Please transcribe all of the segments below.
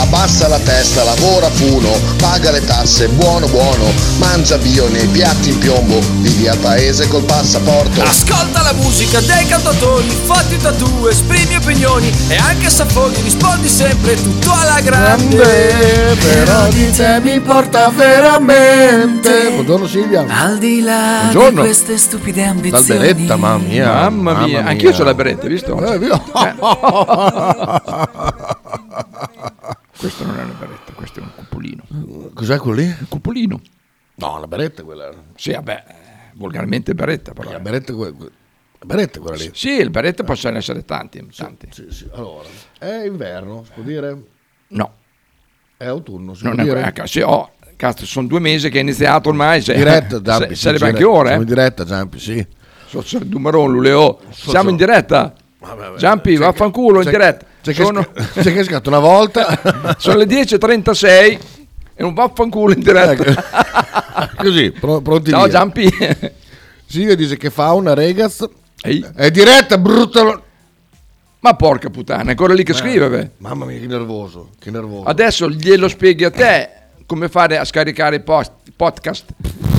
Abbassa la testa, lavora funo, paga le tasse, buono buono, mangia bio nei piatti in piombo, vivi al paese col passaporto. Ascolta la musica dei cantatori, fatti tatu, esprimi opinioni e anche Saffoni rispondi sempre tutto alla grande. Grande, però di te mi porta veramente. Buongiorno Silvia. Al di là Buongiorno. di queste stupide Dal ambizioni. beretta, mamma mia. Mamma mia, anch'io ho la beretta, hai visto? Eh, via. Questo non è una beretta, questo è un cupolino. Cos'è quello lì? Un cupolino. No, la beretta è quella. Sì, vabbè, volgarmente beretta però. La beretta è quella, la beretta è quella lì. Sì, il beretta possono essere tanti. tanti. Sì, sì. Allora, è inverno, si può dire? No. È autunno, si Non può è, dire? ecco, sì, oh, cazzo, sono due mesi che è iniziato ormai. Se, diretta, se- Giampi. sarebbe sì, anche ora, Siamo eh. in diretta, Giampi, sì. So, so, Dumaron, Luleo. Siamo in diretta. Giampi, vaffanculo, in diretta. C'è che, Sono- sca- c'è che una volta. Sono le 10.36 e un vaffanculo in diretta. Così, pro- pronti Ciao via. Giampi. Silvia dice che fa una regaz. Ehi. È diretta, brutta. Ma porca puttana, è ancora lì che scrive, beh. Mamma mia, che nervoso. Che nervoso. Adesso glielo spieghi a te come fare a scaricare i post- podcast,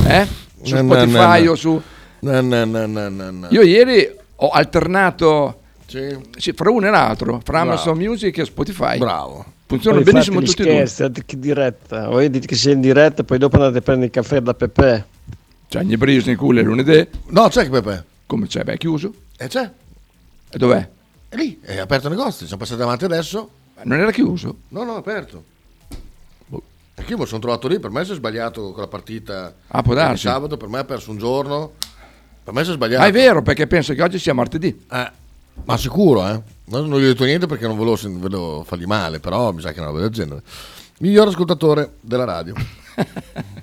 eh? Su No, Spotify no, no. o su... No, no, no, no, no, no. Io ieri ho alternato Sì. sì, fra uno e l'altro, fra Bravo. Amazon Music e Spotify. Bravo. Funzionano Poi benissimo tutti e due. scherzi, che diretta. Voi dite che sei in diretta, poi dopo andate a prendere il caffè da Pepe. C'è gli brisi in culo lunedì. No, c'è che Pepe. Come c'è? Beh, è chiuso. E c'è. E dov'è? È lì. È aperto il negozio. Siamo passati davanti adesso. Non era chiuso? No, no, è aperto. Perché io mi sono trovato lì. Per me si è sbagliato con la partita. Ah, può di darsi. sabato. Per me ha perso un giorno. Per me si è sbagliato. Ah, è vero, perché penso che oggi sia martedì. Eh, ma sicuro, eh? No, non gli ho detto niente perché non volevo, volevo fargli male, però mi sa che è una roba del genere. Miglior ascoltatore della radio.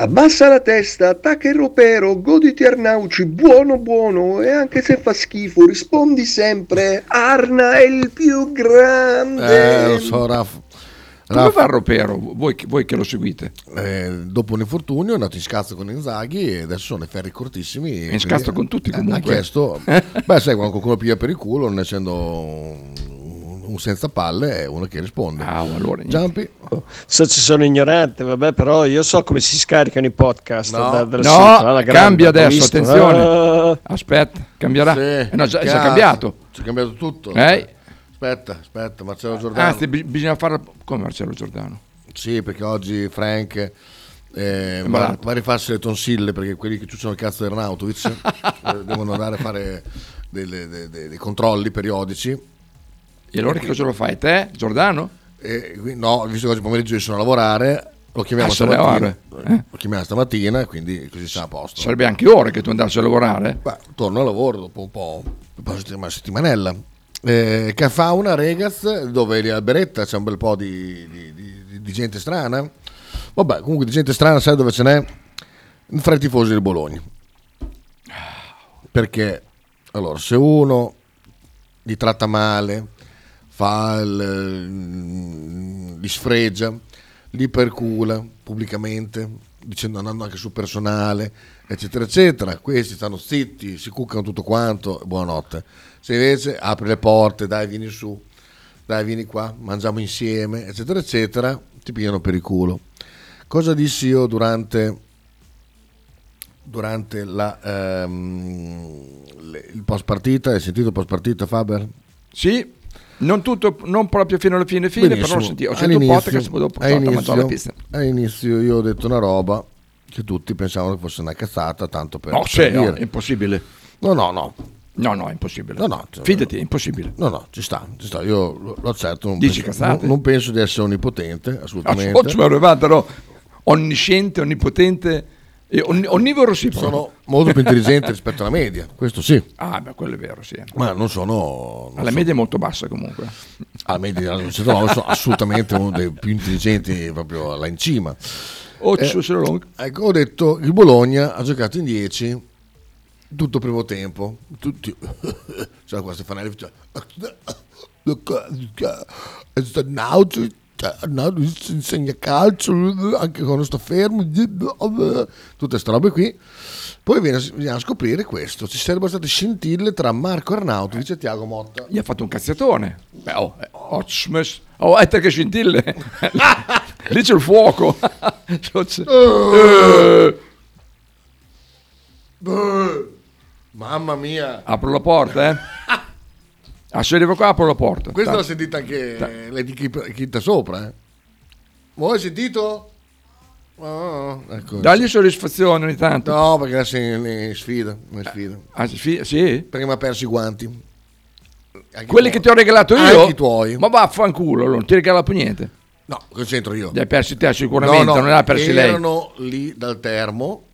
Abbassa la testa, attacca il ropero, goditi Arnauci, buono buono, e anche se fa schifo rispondi sempre, Arna è il più grande. Eh, lo so, Raff. Come va il ropero? Voi, che- voi che lo seguite? eh, dopo un infortunio è andato in scazzo con Inzaghi e adesso sono i ferri cortissimi. e in scazzo con tutti eh, comunque. Ha chiesto, beh sai quando qualcuno piglia per il culo non essendo un un senza palle è uno che risponde. Ah, allora, Giampi? Se ci sono ignorante, vabbè, però io so come si scaricano i podcast. No. da- No, grande, cambia adesso, visto. attenzione. Ah. Aspetta, cambierà. Sì, Eh no, già, cazzo, cambiato. C'è cambiato tutto. Eh? Aspetta, aspetta, Marcello Giordano. Anzi, bi- bisogna farlo come Marcello Giordano. Sì, perché oggi Frank eh, va, va a rifarsi le tonsille perché quelli che ciucciano il cazzo di Arnautovic eh, devono andare a fare delle- de- de- dei controlli periodici. E allora che cosa lo fai? Te, Giordano? E qui- no, visto che oggi pomeriggio io sono a lavorare, lo chiamiamo Ah, a stamattina. eh? Lo chiamiamo stamattina, quindi così siamo a posto. Sarebbe anche ora che tu andassi a lavorare. Beh, torno al lavoro dopo un po', dopo una settima- settimanella. Eh, che fa una Regaz dove lì a c'è un bel po' di, di- di- di gente strana. Vabbè, comunque di gente strana, sai dove ce n'è? Fra i tifosi del Bologna. Perché allora, se uno li tratta male, fa il, li sfregia, li percula pubblicamente, dicendo andando anche sul personale, eccetera, eccetera. Questi stanno zitti, si cuccano tutto quanto, buonanotte. Se invece apri le porte, dai, vieni su, dai, vieni qua, mangiamo insieme, eccetera, eccetera, ti pigliano per il culo. Cosa dissi io durante, durante la, ehm, le- il post partita? Hai sentito il post partita, Faber? Sì, non, tutto, non proprio fino alla fine, fine però ho sentito, ho sentito un podcast dopo all'inizio, la pista. all'inizio io ho detto una roba che tutti pensavano che fosse una cazzata, tanto per, No, per sì, no, è impossibile. No, no, no. No, no, è impossibile. No, no, cioè- Fidati, è impossibile. No, no, ci sta, ci sta. Io lo, lo accetto. Non Dici penso, non, non penso di essere onnipotente, assolutamente. Oggi mi arrivato onnisciente, onnipotente e onni- onnivoro sì. Sono molto più intelligente rispetto alla media, questo sì. Ah, beh, quello è vero, sì. Ma non sono... non Alla so- media è molto bassa comunque. alla media non ci trovo, sono assolutamente uno dei più intelligenti proprio là in cima. Oh, Eh, ecco, ho detto il Bologna ha giocato in 10 tutto primo tempo. Tutti, c'era qua Stefanelli cioè, Nautic, Nautic insegna calcio anche quando sta fermo tutte queste robe qui poi viene, viene a scoprire questo ci sarebbero state scintille tra Marco Arnautovic e Tiago Motta Gli ha fatto un cazziatone. Beh, oh, eh, oh, oh, è te che scintille. Lì c'è il fuoco. Cioè, c'è- Eh. Mamma mia Apro la porta, eh. Ah, se arrivo qua apro la porta. Questa l'ho Tanto- sentita anche lei di chi, chi sta sopra. Eh. Voi hai sentito? Oh, ecco. Dagli soddisfazione ogni tanto. No, perché adesso in sfida. in sfida. Ah, sì, sì? Perché mi ha perso i guanti. Anche Quelli i che tuoi. ti ho regalato io? Anche i tuoi. Ma vaffanculo, non ti ho regalato niente. No, cosa c'entro io? Li hai persi te sicuramente, No, no, non li ha persi lei. erano lì dal termo,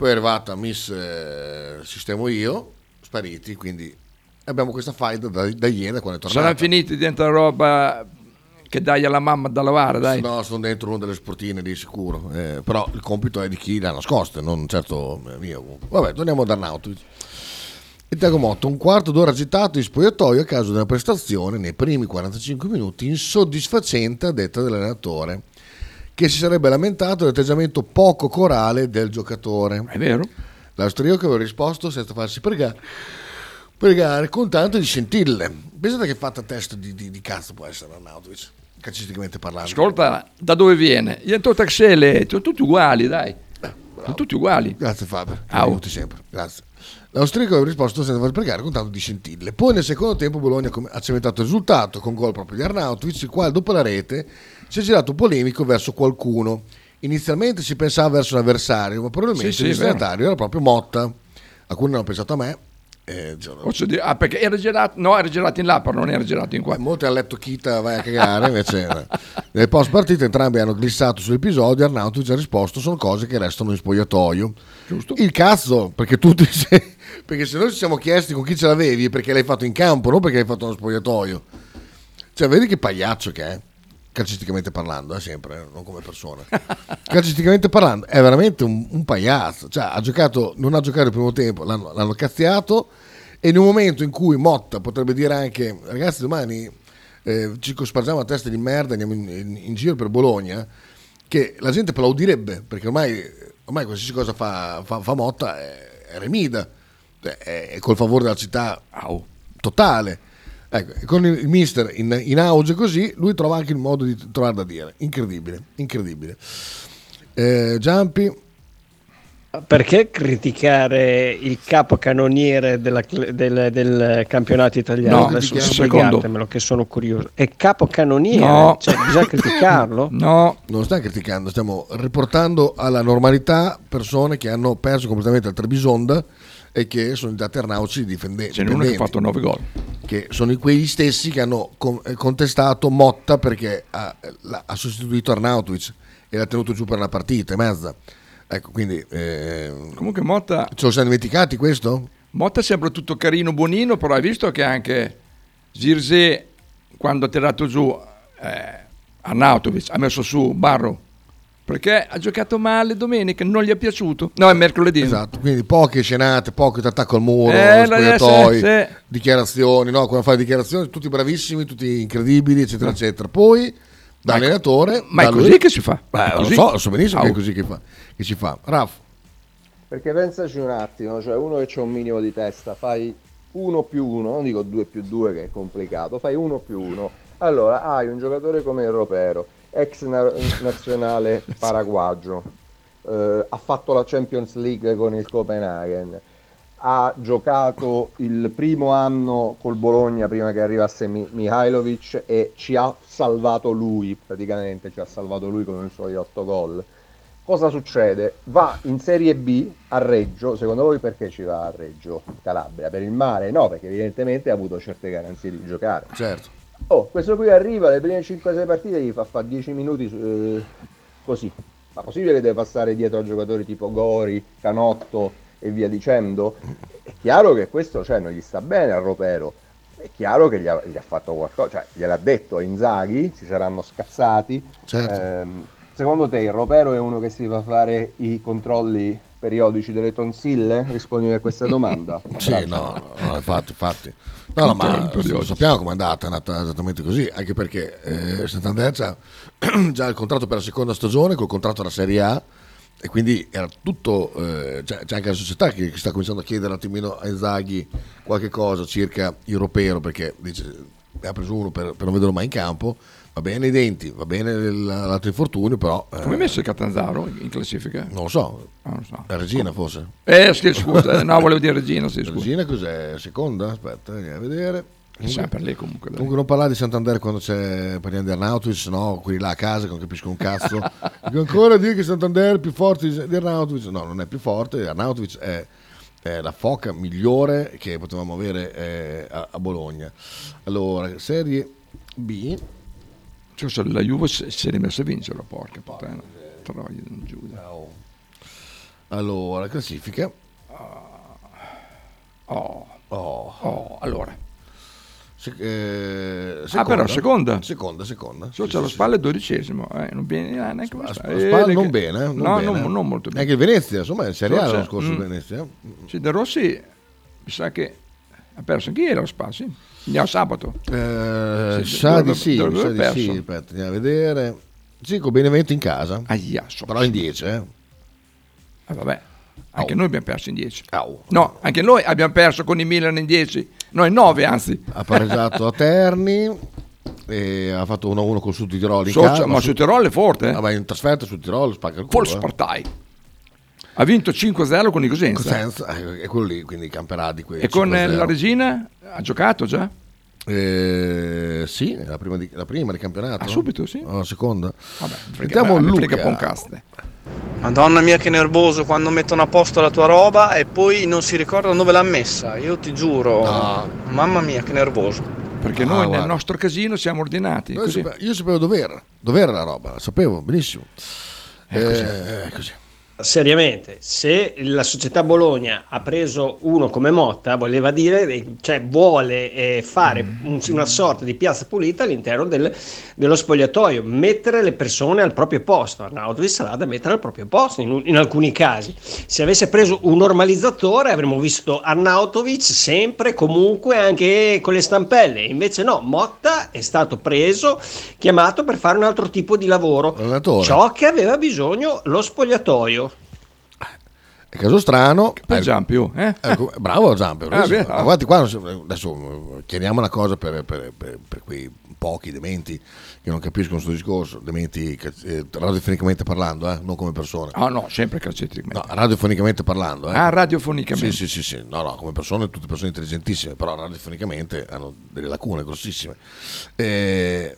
poi è arrivata Miss eh, Sistemo io, spariti, quindi abbiamo questa faida da, da ieri, da quando è tornata. Saranno finiti dentro la roba che dai alla mamma da lavare, dai. No, sono dentro una delle sportine di sicuro, eh, però il compito è di chi le ha nascoste, non certo mio. Vabbè, torniamo ad Arnautovic. Il Tiago Motto, un quarto d'ora agitato in spogliatoio a causa della prestazione nei primi 45 minuti insoddisfacente a detta dell'allenatore, che si sarebbe lamentato dell'atteggiamento poco corale del giocatore. È vero? L'austriaco aveva risposto senza farsi pregare, pregare con tanto di scintille. Pensate che fatta testa di, di- di cazzo può essere Arnautovic, calcisticamente parlando. Ascolta, da dove viene? Io e Taxele, sono tutti uguali, dai. Sono tutti uguali. Grazie Faber, Au. aiuti sempre, grazie. L'austriaco aveva risposto senza far pregare con tanto di scintille. Poi nel secondo tempo Bologna ha cementato il risultato con gol proprio di Arnautovic, il quale dopo la rete si è girato polemico verso qualcuno. Inizialmente si pensava verso un avversario, ma probabilmente Sì, il destinatario era proprio Motta. Alcuni hanno pensato a me. eh, dire- ah, perché era girato, no, era girato in là, però non era girato in qua. Molti hanno letto Kita vai a cagare, invece nel post partita entrambi hanno glissato sull'episodio, Arnautovic ha risposto sono cose che restano in spogliatoio. Giusto. Il cazzo, perché tutti se, perché se noi ci siamo chiesti con chi ce l'avevi perché l'hai fatto in campo, non perché l'hai fatto nello spogliatoio. Cioè, vedi che pagliaccio che è, calcisticamente parlando, eh, sempre, eh, non come persona. calcisticamente parlando, è veramente un, un pagliazzo. Cioè, ha giocato, non ha giocato il primo tempo, l'hanno, l'hanno cazziato e in un momento in cui Motta potrebbe dire anche, ragazzi, domani eh, ci spargiamo la testa di merda, andiamo in, in- in giro per Bologna, che la gente applaudirebbe, perché ormai, ormai qualsiasi cosa fa, fa- fa Motta è, è remida, Cioè, è, è col favore della città totale. Ecco, con il, mister in, in auge così, lui trova anche il modo di trovare da dire. Incredibile, incredibile. Eh, Giampi, Perché criticare il capocannoniere della cl- del, del campionato italiano? No, Adesso spiegatemelo che sono curioso. È capocannoniere, No. cioè bisogna criticarlo? No. Non lo stiamo criticando, stiamo riportando alla normalità persone che hanno perso completamente il Trebisonda e che sono diventati Arnauci difende- Ce n'è uno che ha fatto 9 gol. Che sono quegli stessi che hanno eh, contestato Motta perché ha, ha sostituito Arnautovic e l'ha tenuto giù per una partita e mezza. Ecco, quindi... eh, Comunque Motta... Ce lo siamo dimenticati questo? Motta sembra tutto carino, buonino, però hai visto che anche Zirze, quando ha tirato giù eh, Arnautovic, ha messo su Barro, perché ha giocato male domenica, non gli è piaciuto. No, è mercoledì. Esatto, quindi poche scenate, poco attacco al muro, Eh, spogliatoi, sì, sì. dichiarazioni, no? Quando fai le dichiarazioni, tutti bravissimi, tutti incredibili, eccetera, eccetera. Poi, da Ma è- allenatore... ma è così che si fa? Beh, lo so, lo so benissimo che è così che, fa, che si fa. Raff, Perché pensaci un attimo, cioè uno che c'ha un minimo di testa, fai 1 più 1, non dico 2 più 2 che è complicato, fai 1 più 1. Allora hai un giocatore come il Ropero, ex na- nazionale paraguagio, eh, ha fatto la Champions League con il Copenaghen, ha giocato il primo anno col Bologna prima che arrivasse Mi- Mihailovic e ci ha salvato lui, praticamente ci ha salvato lui con i suoi 8 gol. Cosa succede? Va in Serie B a Reggio, secondo voi perché ci va a Reggio Calabria? Per il mare? No, perché evidentemente ha avuto certe garanzie di giocare. certo. Oh, questo qui arriva, le prime 5-6 partite gli fa fare 10 minuti eh, così. Ma possibile che deve passare dietro a giocatori tipo Gori, Canotto e via dicendo? È chiaro che questo cioè, non gli sta bene al Ropero. È chiaro che gli ha, gli ha fatto qualcosa, cioè gliel'ha detto a Inzaghi, si saranno scazzati. Certo. Ehm, secondo te il Ropero è uno che si fa fare i controlli periodici delle tonsille? Rispondi a questa domanda. Sì, no, no, infatti, infatti. No, no, ma lo sappiamo com'è andata, è andata esattamente così, anche perché eh, Santander c'ha già il contratto per la seconda stagione col contratto della Serie A e quindi era tutto, eh, c'è, c'è anche la società che, che sta cominciando a chiedere un attimino a Inzaghi qualche cosa circa il ropero perché dice, ne ha preso uno per, per non vederlo mai in campo, va bene i denti, va bene l'altro infortunio, però... eh, Come è messo il Catanzaro in classifica? Non lo so, Ah, non so. la Regina forse? Eh, sì, scusa, no, volevo dire Regina, sì, scusa. Regina cos'è? Seconda? Aspetta, andiamo a vedere. Sempre lì comunque. dai. Comunque non parlare di Santander quando c'è parliamo di Arnautovic, no, quelli là a casa che non capiscono un cazzo. Dico ancora dire che Santander è più forte di Arnautovic. No, non è più forte, Arnautovic è, è la foca migliore che potevamo avere eh, a, a Bologna. Allora, Serie B. Cioè, la Juve si è rimessa a vincere, porca puttana. Troia, non Giuda. Allora, classifica. Oh, oh, oh, allora. Se- eh, Ah, però seconda. Seconda, seconda. Solo Sì, c'è sì, la sì. spalla è dodicesimo, eh, non viene neanche A a Sp- a Spal non bene, eh, non no, bene. non, non molto bene. Anche Venezia, insomma, in Serie A l'anno scorso mm. Venezia. Sì, De Rossi mi sa che ha perso anche ieri lo spazio. Andiamo sabato. Eh, Sì, sa di sì, sa di sì, aspetta, andiamo a vedere. Con Benevento in casa. però in 10, eh. Ah, vabbè, anche noi abbiamo perso in 10. Au. No, anche noi abbiamo perso con il Milan in 10. No, in 9 anzi. Ha pareggiato a Terni e ha fatto 1-1 con Sud Tirolo in So- casa. ma Sud Tirolo è forte, eh. Vabbè, in trasferta Sud Tirolo spacca il culo. Volkspartei. Ha vinto 5-0 con i Cosenza. Cosenza, eh, è quello lì, quindi camperà di quelli. E con eh, 5-0. la Regina ha giocato già? Eh, sì, la prima di, la prima di campionato. Ah, subito, sì? La seconda. Vabbè, Sentiamo Luca. Madonna mia che nervoso quando mettono a posto la tua roba e poi non si ricordano dove l'ha messa. Io ti giuro. Mamma mia che nervoso. Perché Ah, noi nel guarda. nostro casino siamo ordinati. Noi così. sape- io sapevo dov'era, dov'era la roba, la sapevo benissimo. È così. Eh, è così. Seriamente, se la società Bologna ha preso uno come Motta, voleva dire, cioè vuole eh, fare un- una sorta di piazza pulita all'interno del- dello spogliatoio, mettere le persone al proprio posto. Arnautovic sarà da mettere al proprio posto in, in alcuni casi. Se avesse preso un normalizzatore avremmo visto Arnautovic sempre, comunque, anche con le stampelle. Invece no, Motta è stato preso, chiamato per fare un altro tipo di lavoro. Allenatore. Ciò che aveva bisogno lo spogliatoio. È caso strano. Poi Giampio, eh? Ecco, bravo Giampio. Ah, guardi qua, adesso eh, chiariamo una cosa per, per- per- per quei pochi dementi che non capiscono questo discorso, dementi eh, radiofonicamente parlando, eh, non come persone. Ah no, sempre calcisticamente. No, radiofonicamente parlando. Eh. Ah, radiofonicamente. Sì, sì, sì, sì. No, no, come persone, tutte persone intelligentissime, però radiofonicamente hanno delle lacune grossissime. Eh,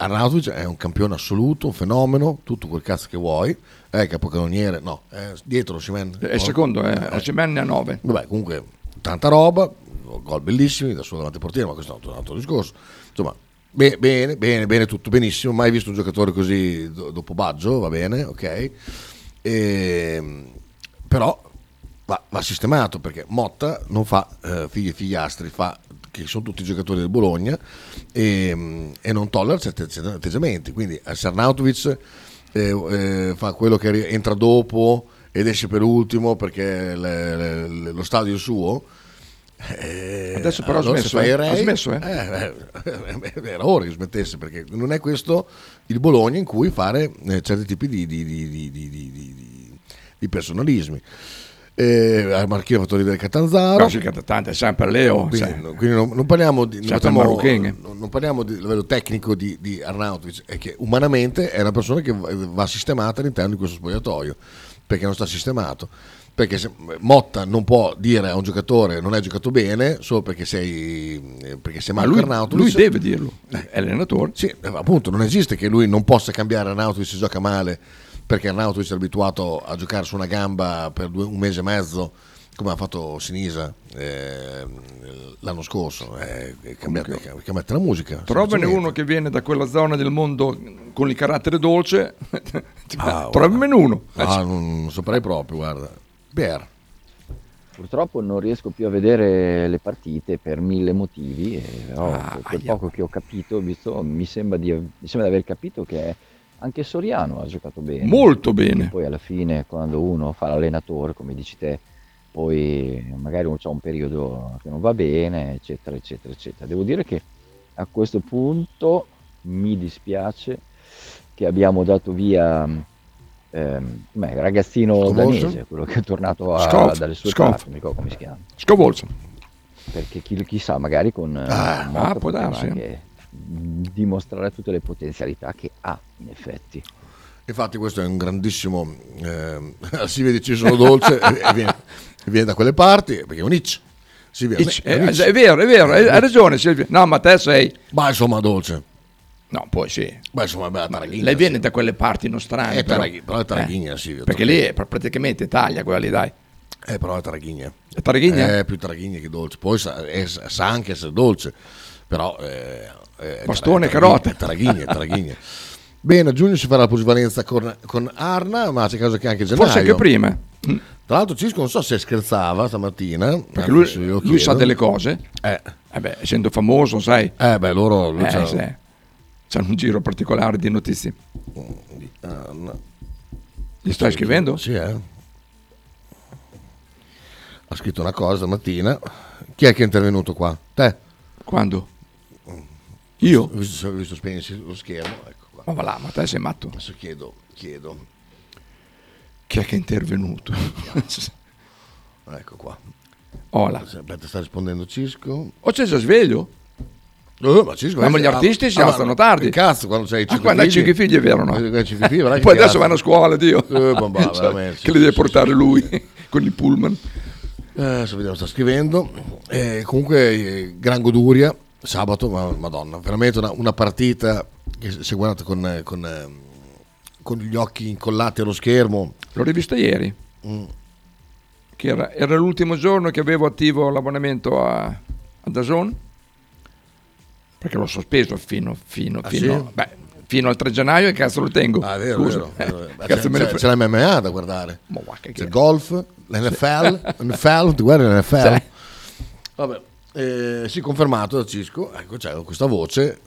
Arnautovic è un campione assoluto, un fenomeno, tutto quel cazzo che vuoi. È capocannoniere, no, è dietro Osimhen. È il secondo, eh, Osimhen ne ha nove. Vabbè, comunque, tanta roba, gol bellissimi, da solo davanti al portiere, ma questo è un altro, un altro discorso. Insomma, be- bene, bene, bene, tutto benissimo. Mai visto un giocatore così do- dopo Baggio, va bene, ok. Ehm, però va, va sistemato perché Motta non fa eh, figli e figliastri, fa che sono tutti giocatori del Bologna e, e non tollera certi atteggiamenti. Quindi a Sarnautovic eh, eh, fa quello che entra dopo ed esce per ultimo perché le- le- lo stadio è suo. Eh, Adesso però ha allora smesso, se fai eh. re- Ha smesso, eh. eh, eh, era ora che smettesse perché non è questo il Bologna in cui fare eh, certi tipi di- di- di- di personalismi. Eh, Marchino ha fatto ridere Catanzaro. Però sì, Catanzaro è sempre Leo. Quindi, sai. quindi non, non parliamo di, non, facciamo- non- parliamo di livello tecnico di, di Arnautovic, è che umanamente è una persona che va, sistemata all'interno di questo spogliatoio, perché non sta sistemato. Perché se- Motta non può dire a un giocatore non hai giocato bene solo perché sei, eh, perché sei Ma Marco lui, Arnautovic. lui deve dirlo, è l'allenatore. Sì, eh, appunto, non esiste che lui non possa cambiare Arnautovic se gioca male, perché Arnautovic è abituato a giocare su una gamba per due- un mese e mezzo, come ha fatto Sinisa eh, l'anno scorso. Eh, cambiate, cambiate la musica. Trovane uno che viene da quella zona del mondo con il carattere dolce, Ah, trovamene uno. Ah, non, non saprei proprio, guarda. Pier. Purtroppo non riesco più a vedere le partite per mille motivi, e però Ah, quel poco che ho capito, ho visto, mi, sembra di, mi sembra di aver capito che anche Soriano ha giocato bene. Molto bene. Poi alla fine, quando uno fa l'allenatore, come dici te, poi magari ha un periodo che non va bene, eccetera, eccetera, eccetera. Devo dire che a questo punto mi dispiace che abbiamo dato via ehm, il ragazzino Scovolso? danese, quello che è tornato a- Scof, dalle sue Scof. parti, ricordo come si chiama. Scovolso. Perché chi, chissà, magari con eh, Ah, con ah, può darsi. anche dimostrare tutte le potenzialità che ha, in effetti. Infatti questo è un grandissimo... Eh, Silvia dice sono dolce e viene, viene da quelle parti, perché è un itch. Silvia, Itch, è un eh, itch. è vero, è vero, hai hai ragione Silvia. No, ma te sei... Ma insomma dolce. No, poi sì. Ma insomma, beh, Lei viene da quelle parti nostrane. Eh, però. Però è Taraghigna, Silvio, Perché lì è pr- praticamente Italia quella lì, dai. Eh, però è Taraghigna. È Taraghigna? È più Taraghigna che dolce. Poi sa, è- sa anche essere dolce, però... eh, è Bastone Tar- carota. È Taraghigna. Bene, a giugno si farà la plusvalenza con, con Arna, ma c'è caso che anche gennaio. Forse anche prima. Tra l'altro Cisco non so se scherzava stamattina. Perché lui, lui sa delle cose. Eh. Eh beh, essendo famoso, sai. Eh beh, loro... Eh, c'ha- sì. C'hanno un giro particolare di notizie. Arna. Gli stai scrivendo? Sì, eh. Ha scritto una cosa stamattina. Chi è che è intervenuto qua? Te? Quando? Io? Ho visto, spegnersi lo schermo. Ecco qua. Ma va là, ma te sei matto. Adesso chiedo, chiedo. Chi è che è intervenuto? Ecco qua. Ola. Aspetta, sta rispondendo Cisco. O c'è già sveglio? Oh, ma Cisco, Ma eh, gli ah, artisti si ah, ma- alzano tardi. Cazzo, quando c'hai Ah, cinque quando hai cinque figli è vero, no? Figli, Poi adesso vanno a scuola, Dio. Eh, ma va, Cioè, veramente, che sì, li deve sì, portare lui con il pullman. Eh, adesso vediamo, sta scrivendo. Eh, comunque, eh, Gran Goduria, sabato, ma, madonna, veramente una, una partita che si è guardata con, con, con gli occhi incollati allo schermo. L'ho rivista ieri. Mm. Che era, era l'ultimo giorno che avevo attivo l'abbonamento a, a Dazon. Perché l'ho sospeso fino, fino, Ah, fino, sì? beh, fino al 3 gennaio e cazzo lo tengo. Ah, vero, vero, vero. Eh, c'è, c'è- c'è l'MMA da guardare. Ma va, che C'è il golf, l'NFL, l'NFL, ti guardi l'NFL? Sì. Vabbè, eh, sì, confermato da Cisco, ecco, c'è questa voce.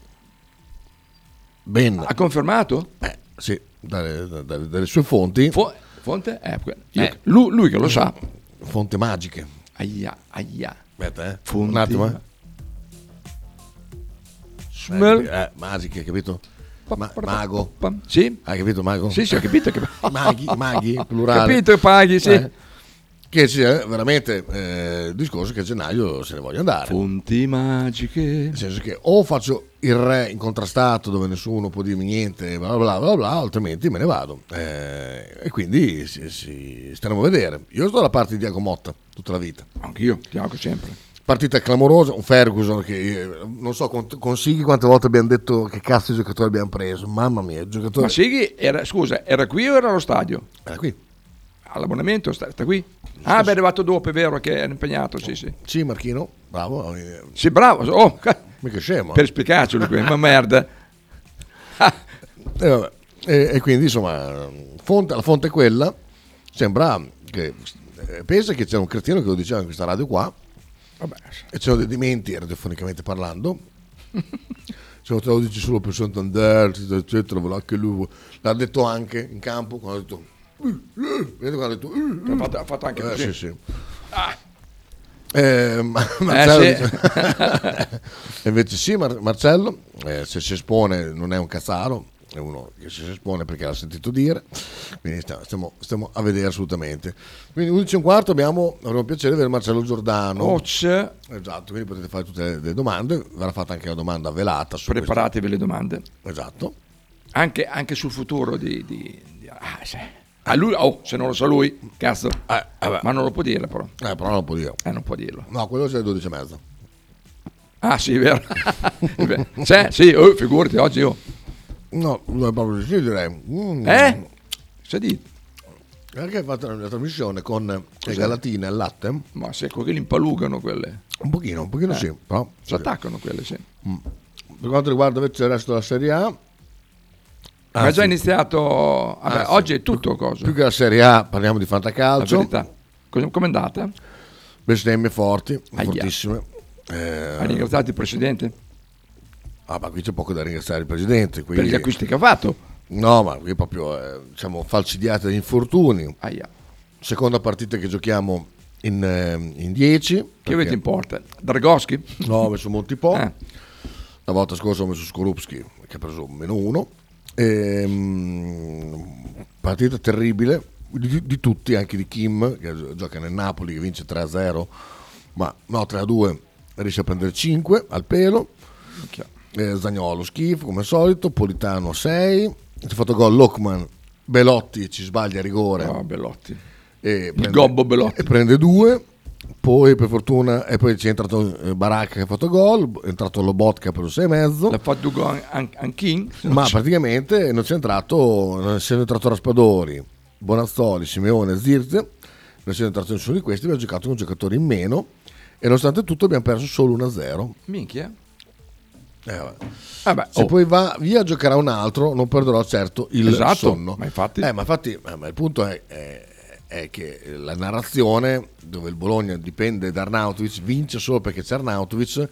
Ben. Ha confermato? Eh, sì, dalle, dalle- dalle sue fonti. Fo- fonte? Eh, io- Eh. lui, lui che lo sa. Fonte magiche. Aia, aia. Aspetta, eh. Fonti. Un attimo, eh. Smell. Eh, magiche, capito? Ma- mago. Sì? Hai capito mago? Sì, sì, ho capito che... maghi, maghi, plurale. Capito, paghi, sì. Eh, che c'è veramente eh, il discorso che a gennaio se ne voglio andare. Fonti magiche. Nel senso che o faccio il re incontrastato dove nessuno può dirmi niente, bla bla bla, bla altrimenti me ne vado. Eh, e quindi si, si, staremo a vedere. Io sto dalla parte di Diago Motta tutta la vita. Anch'io, Diago sempre. Partita clamorosa, un Ferguson che eh, non so con, con Sighi quante volte abbiamo detto che cazzo di giocatori abbiamo preso. Mamma mia, il giocatore. Ma Sighi era, scusa, era qui o era allo stadio? Era qui. All'abbonamento sta, sta qui? Ah, beh, è arrivato dopo, è vero che era impegnato, sì, sì. Sì, Marchino, bravo. eh, Sì, bravo. Oh, ca- Mica scemo. per spicarcelo qui, ma merda. E, vabbè. E- e quindi insomma, fonte- la fonte è quella. Sembra che eh, pensa che c'è un cretino che lo diceva in questa radio qua. E c'erano dei dementi radiofonicamente parlando. Se lo dici solo per Santander, eccetera, eccetera, voilà che lui l'ha detto anche in campo quando ha detto Vedete quando ha detto Ha fatto, ha fatto anche Eh, così. sì, sì. Eh, ma- Eh, Marcello sì. dice- E invece sì, Mar- Marcello, eh, se si espone non è un cazzaro, è uno che si espone perché l'ha sentito dire, quindi stiamo, stiamo a vedere assolutamente. Quindi 11 e un quarto abbiamo, avremo piacere di avere Marcello Giordano. C'è. Esatto, quindi potete fare tutte le, domande, verrà fatta anche la domanda velata. Preparatevi le domande. questo. Esatto. Anche, anche sul futuro di... di- di- ah, sì. Ah, lui, oh, se non lo sa lui, cazzo. Ma non lo può dire però. Eh, però non lo può dire. Eh, non può dirlo. No, quello c'è alle 12 e mezza. Ah, sì, vero. Beh, sì, sì, oh, figurati, oggi io... No, non è proprio di sì, direi. Mm. Eh? Dito. Perché hai fatto una trasmissione con le galatine al latte? Ma se quelli impalugano quelle. Un pochino, un pochino Eh, sì, però. Si attaccano quelle, sì. Mm. Per quanto riguarda invece il resto della Serie A, Ma è già iniziato... Vabbè, Anzi, oggi è tutto cosa. più che la Serie A parliamo di fantacalcio. verità. Com- Com'è andata? Bestemmie forti, Aia. fortissime. Eh, Hai ringraziato il presidente? ah, ma qui c'è poco da ringraziare il presidente. Qui, Per gli acquisti che ha fatto? No, ma qui proprio eh, diciamo falcidiate dagli infortuni. Aia. Seconda partita che giochiamo in, eh, in 10. Che avete in porta? Dragoschi? No, ho messo Montipo. Eh. La volta scorsa ho messo Skorupski che ha preso meno uno. Ehm, partita terribile di, di tutti, anche di Kim che gio- gioca nel Napoli che vince 3-0, ma no 3-2 riesce a prendere 5 al pelo. Eh, Zagnolo schifo come al solito, Politano 6, si è fatto gol Lockman, Belotti ci sbaglia a rigore. No, Bellotti. E Il gobbo Belotti. E prende due. Poi per fortuna, e poi c'è entrato eh, Baracca che ha fatto gol, è entrato Lobotka che ha preso 6 e mezzo. L'ha fatto gol anche? Ma praticamente non c'è entrato, non essendo entrato Raspadori, Bonazzoli, Simeone, Zirze, non essendo entrato nessuno di questi, abbiamo giocato con giocatori in meno e nonostante tutto abbiamo perso solo 1-0. Minchia. Eh, vabbè. Vabbè, Se oh. poi va via giocherà un altro, non perderò certo il Esatto, sonno. ma infatti- Eh, ma infatti eh, ma il punto è, è- è che la narrazione dove il Bologna dipende da Arnautovic vince solo perché c'è Arnautovic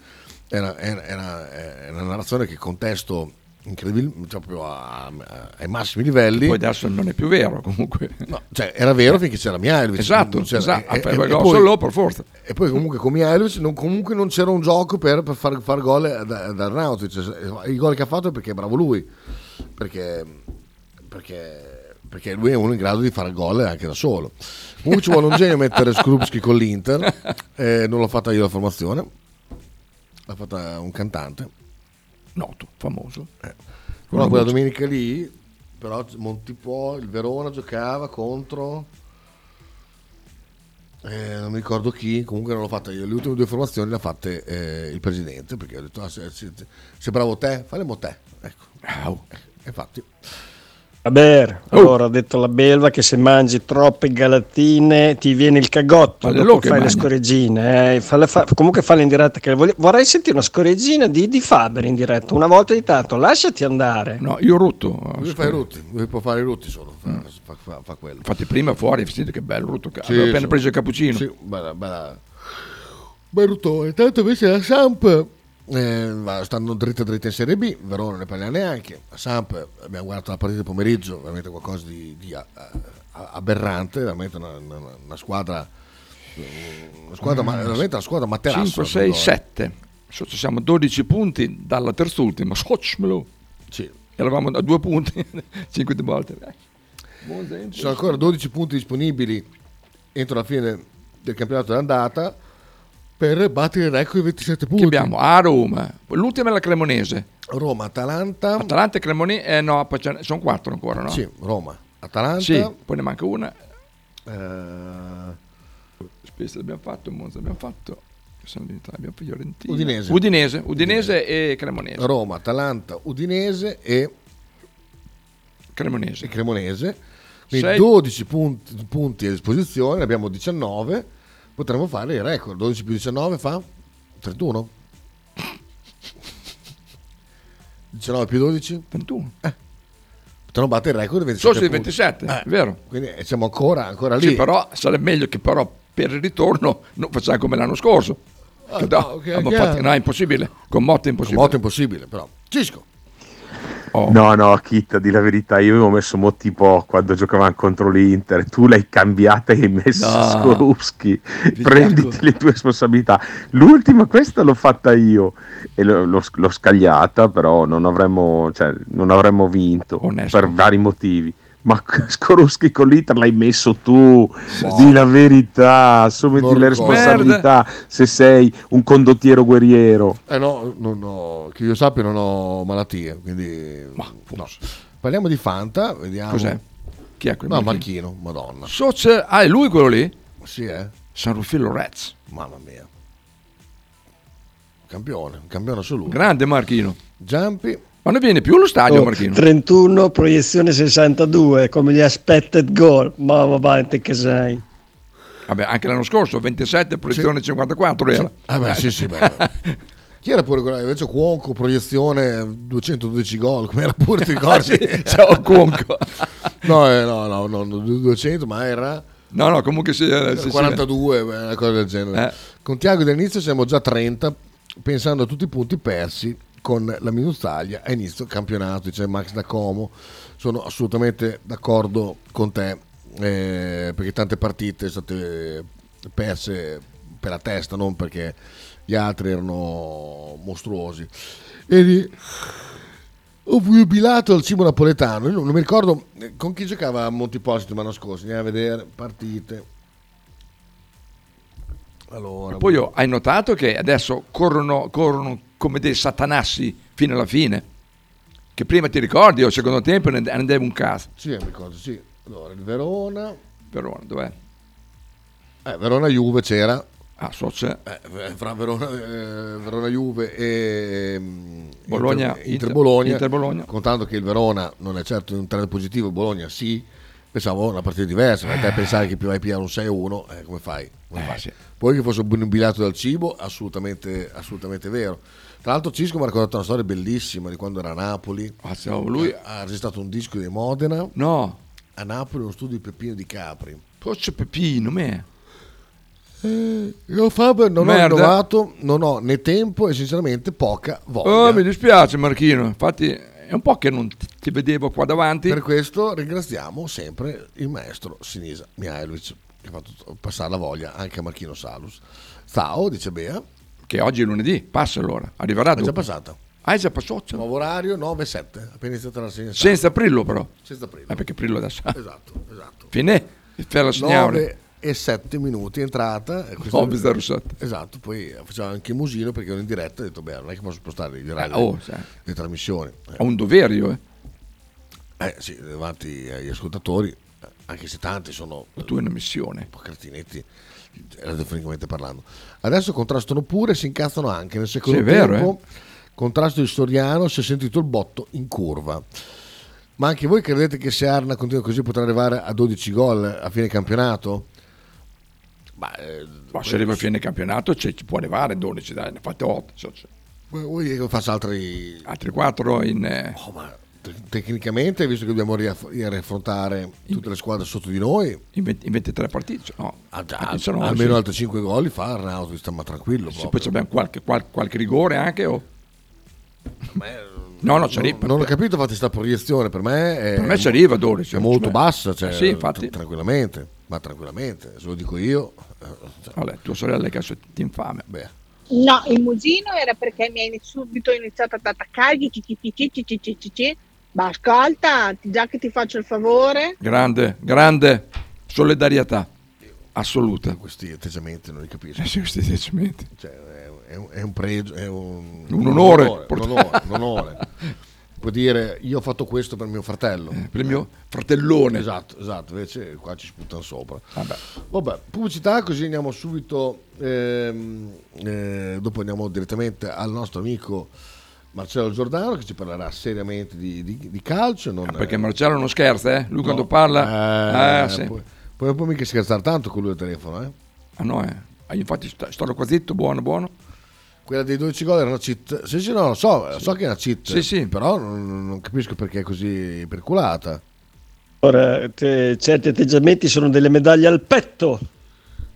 è una, è una- è una narrazione che contesto incredibile, cioè proprio a- a- ai massimi livelli. Poi adesso non è più vero comunque. No, cioè, era vero finché c'era Mihailovic. Esatto, c'era- esatto. e- e- e poi- solo per forza. E poi comunque con Mihailovic non, comunque non c'era un gioco per, per far, far gol da, da Arnautovic. Il gol che ha fatto è perché è bravo lui. Perché, perché, perché lui è uno in grado di fare gol anche da solo. Comunque ci vuole un genio mettere Skrupski con l'Inter. Eh, non l'ho fatta io la formazione. L'ha fatta un cantante. Noto, famoso. Però quella domenica lì, però Montipò, il Verona giocava contro... eh, non mi ricordo chi, comunque non l'ho fatta io. Le ultime due formazioni le ha fatte eh, il presidente perché ha detto: ah, se, se- se bravo te, faremo te. Ecco. Eh, infatti, Vabbè, Oh. allora ha detto la belva che se mangi troppe galatine ti viene il cagotto, Ma le dopo fai le mangi. scoreggine, eh, falle fa- comunque falle in diretta, che voglio- vorrei sentire una scoreggina di, di Faber in diretta, una volta di tanto, lasciati andare. No, io rutto. lui fa i rutti, lui può fare i rutti solo, fa, fa, fa- fa quello. Infatti prima fuori, sentite che bello rutto. Sì, Avevo appena sì. preso il cappuccino. Sì, bella, bella. Bel ruttone. Tanto invece la Samp eh, stanno dritta dritta in Serie B, Verona non ne parliamo neanche. Samp, abbiamo guardato la partita del pomeriggio, veramente qualcosa di, di a- a- aberrante, veramente una, una- una squadra, una squadra, ma- veramente una squadra materasso. 5, 6, 7. Siamo a 12 punti dalla terzultima. Scocciamelo. Sì. eravamo a due punti, 5 volte. Eh. Monza, Empoli. Ci sono ancora 12 punti disponibili entro la fine del campionato d'andata per battere il record di 27 punti. Chi abbiamo? A Roma, l'ultima è la Cremonese. Roma, Atalanta. Atalanta e Cremonese, eh no, sono quattro ancora, no? Sì, Roma, Atalanta. Sì, poi ne manca una. eh, Spezia l'abbiamo fatto, Monza l'abbiamo fatto, abbiamo Fiorentina. Udinese. Udinese, Udinese e Cremonese. Roma, Atalanta, Udinese e Cremonese. e Cremonese. Quindi Sei- 12 punti, punti a disposizione, ne abbiamo 19. Potremmo fare il record. 12 più 19 fa 31. 19 più 12? 21. Eh. Potremmo battere il record di 27 Sono sui punti. 27, Eh, vero? Quindi eh, siamo ancora, ancora lì. Sì, però sarebbe meglio che però per il ritorno non facciamo come l'anno scorso. Ah, no, no, ok, abbiamo chiaro. fatto- no, è impossibile. Con Motta è impossibile. Moto impossibile, però. Cisco. Oh. No, no, Kit, di la verità, io avevo messo mo tipo quando giocavamo contro l'Inter, tu l'hai cambiata e hai messo No. Skorupski, prenditi le tue responsabilità. L'ultima, questa l'ho fatta io e l'ho, l'ho- l'ho scagliata, però non avremmo, cioè, non avremmo vinto per vari motivi. Ma Skorupski con l'Inter l'hai messo tu, di la verità, assumiti le responsabilità se sei un condottiero guerriero. Eh no, non ho- che io sappia non ho malattie, quindi no. Parliamo di Fanta, vediamo. Cos'è? Chi è quel No, Marchino? Madonna. Soc- ah, è lui quello lì? Sì, eh. San Rufillo Reds. Mamma mia. Campione, campione assoluto. Grande Marchino. Giampi. Ma non viene più allo stadio Oh, Marchino? 31, proiezione 62, come gli expected goal. Ma va te che sei. Vabbè, anche l'anno scorso 27, proiezione 54 era. Ah beh, sì, sì, beh. Chi era pure quello? Invece Cuonco, proiezione 212 gol, come era pure, ti ricordi? Sì, ciao, Cuonco. no, eh, no, no, no, 200, ma era... No, no, comunque sì, era- sì, sì. 42, beh, una cosa del genere. Eh. Con Tiago dall'inizio siamo già a 30, pensando a tutti i punti persi con la minutaglia a inizio campionato, dice Max da Como. Sono assolutamente d'accordo con te, eh, perché tante partite sono state perse per la testa, non perché gli altri erano mostruosi. E lì ho jubilato al cibo napoletano. Io non mi ricordo eh, con chi giocava a Montiposito l'anno scorso. Andiamo a vedere partite. Allora, Poi oh, hai notato che adesso corrono, corrono come dei satanassi fino alla fine. Che prima ti ricordi, al secondo tempo ne andava un cazzo. Sì, mi ricordo, sì. Allora, il Verona. Verona, dov'è? Eh, Verona Juve c'era. Ah, so c'è. Eh, fra Verona, eh, Verona Juve e mm, Bologna, Inter, Inter Inter- Bologna, Inter Bologna. contando che il Verona non è certo in un trend positivo, Bologna sì, pensavo una partita diversa, ma te pensare che più vai un 6-1, eh, come fai? Come Eh, fai? sì. Poi che fosse obnubilato dal cibo, assolutamente, assolutamente vero. Tra l'altro Cisco mi ha raccontato una storia bellissima di quando era a Napoli, lui- ha registrato un disco di Modena, No, a Napoli uno studio di Peppino di Capri. Pozzo Peppino, me. Eh, io Faber non Merda. ho innovato, non ho né tempo e sinceramente poca voglia. Oh, mi dispiace Marchino, infatti è un po' che non ti, vedevo qua davanti. Per questo ringraziamo sempre il maestro Sinisa Mihailovic che ha fatto passare la voglia anche a Marchino Salus. Ciao, dice Bea. Che oggi è lunedì, passa allora, arriverà È dopo. già passata. Ah, è già passato? Nuovo orario 9-7, appena iniziata la segna. Senza Prillo però. Senza Prillo. Eh, perché Prillo adesso... Esatto, esatto. Fine, per la signore. 9 e 7 minuti entrata. questo- 9.07. Esatto, poi faceva anche Musino perché ero in diretta e ho detto, beh, non è che posso spostare gli orari Eh, oh, sì. delle trasmissioni. Eh. Un dovere io, eh. Eh sì, davanti agli ascoltatori, eh, anche se tanti sono... La tua è una missione. Un po' cretinetti, radiofonicamente parlando. Adesso contrastano pure e si incazzano anche. Nel secondo Sì, è vero, tempo, contrasto di Soriano, si è sentito il botto in curva. Ma anche voi credete che se Arna continua così potrà arrivare a 12 gol a fine campionato? Ma, eh, Ma se arriva a fine campionato ci, ci può arrivare 12, dai, ne ha fatte 8. so- so- vuoi che faccia altri... Altri 4 in... eh, Oh, ma tecnicamente, visto che dobbiamo riaff- riaffrontare tutte le squadre sotto di noi, in, 20 in 23 partite. cioè, No, ah, già, almeno sì. altri 5 gol li fa Arnauto, stiamo tranquillo. Se poi abbiamo qualche, qual- qualche rigore anche o... No, no, ci arriva. Non ho capito, fate sta proiezione, per me è, Per me ci arriva 12. è molto Cioè, bassa, cioè, eh sì, infatti. tra- tranquillamente, ma tranquillamente, se lo dico io. cioè, Vabbè, tua sorella che adesso ti infame. Beh, No, il musino era perché mi hai subito iniziato ad attaccargli, Ma ascolta, già che ti faccio il favore, Grande, grande solidarietà assoluta. Questi atteggiamenti non li capisco. Eh sì, questi atteggiamenti. Cioè, è, è un, è un pregio, è un, Un onore. Un onore, un onore. Può dire io ho fatto questo per mio fratello. per il mio fratellone. Esatto, esatto. Invece qua ci sputano sopra. Vabbè. pubblicità, così andiamo subito. ehm, eh, dopo andiamo direttamente al nostro amico Marcello Giordano che ci parlerà seriamente di, di- di calcio. Non, Ah, Perché Marcello non scherza, eh? Lui quando parla... Eh, Eh, sì. poi, poi non può mica scherzare tanto con lui al telefono, eh. Ah no, eh. Ah, infatti sto, sto qua zitto, buono, buono. Quella dei 12 gol era una cheat. Sì, sì, no, lo so, so che è una cheat. Sì, sì. Però non, non capisco perché è così perculata. Ora, te- certi atteggiamenti sono delle medaglie al petto.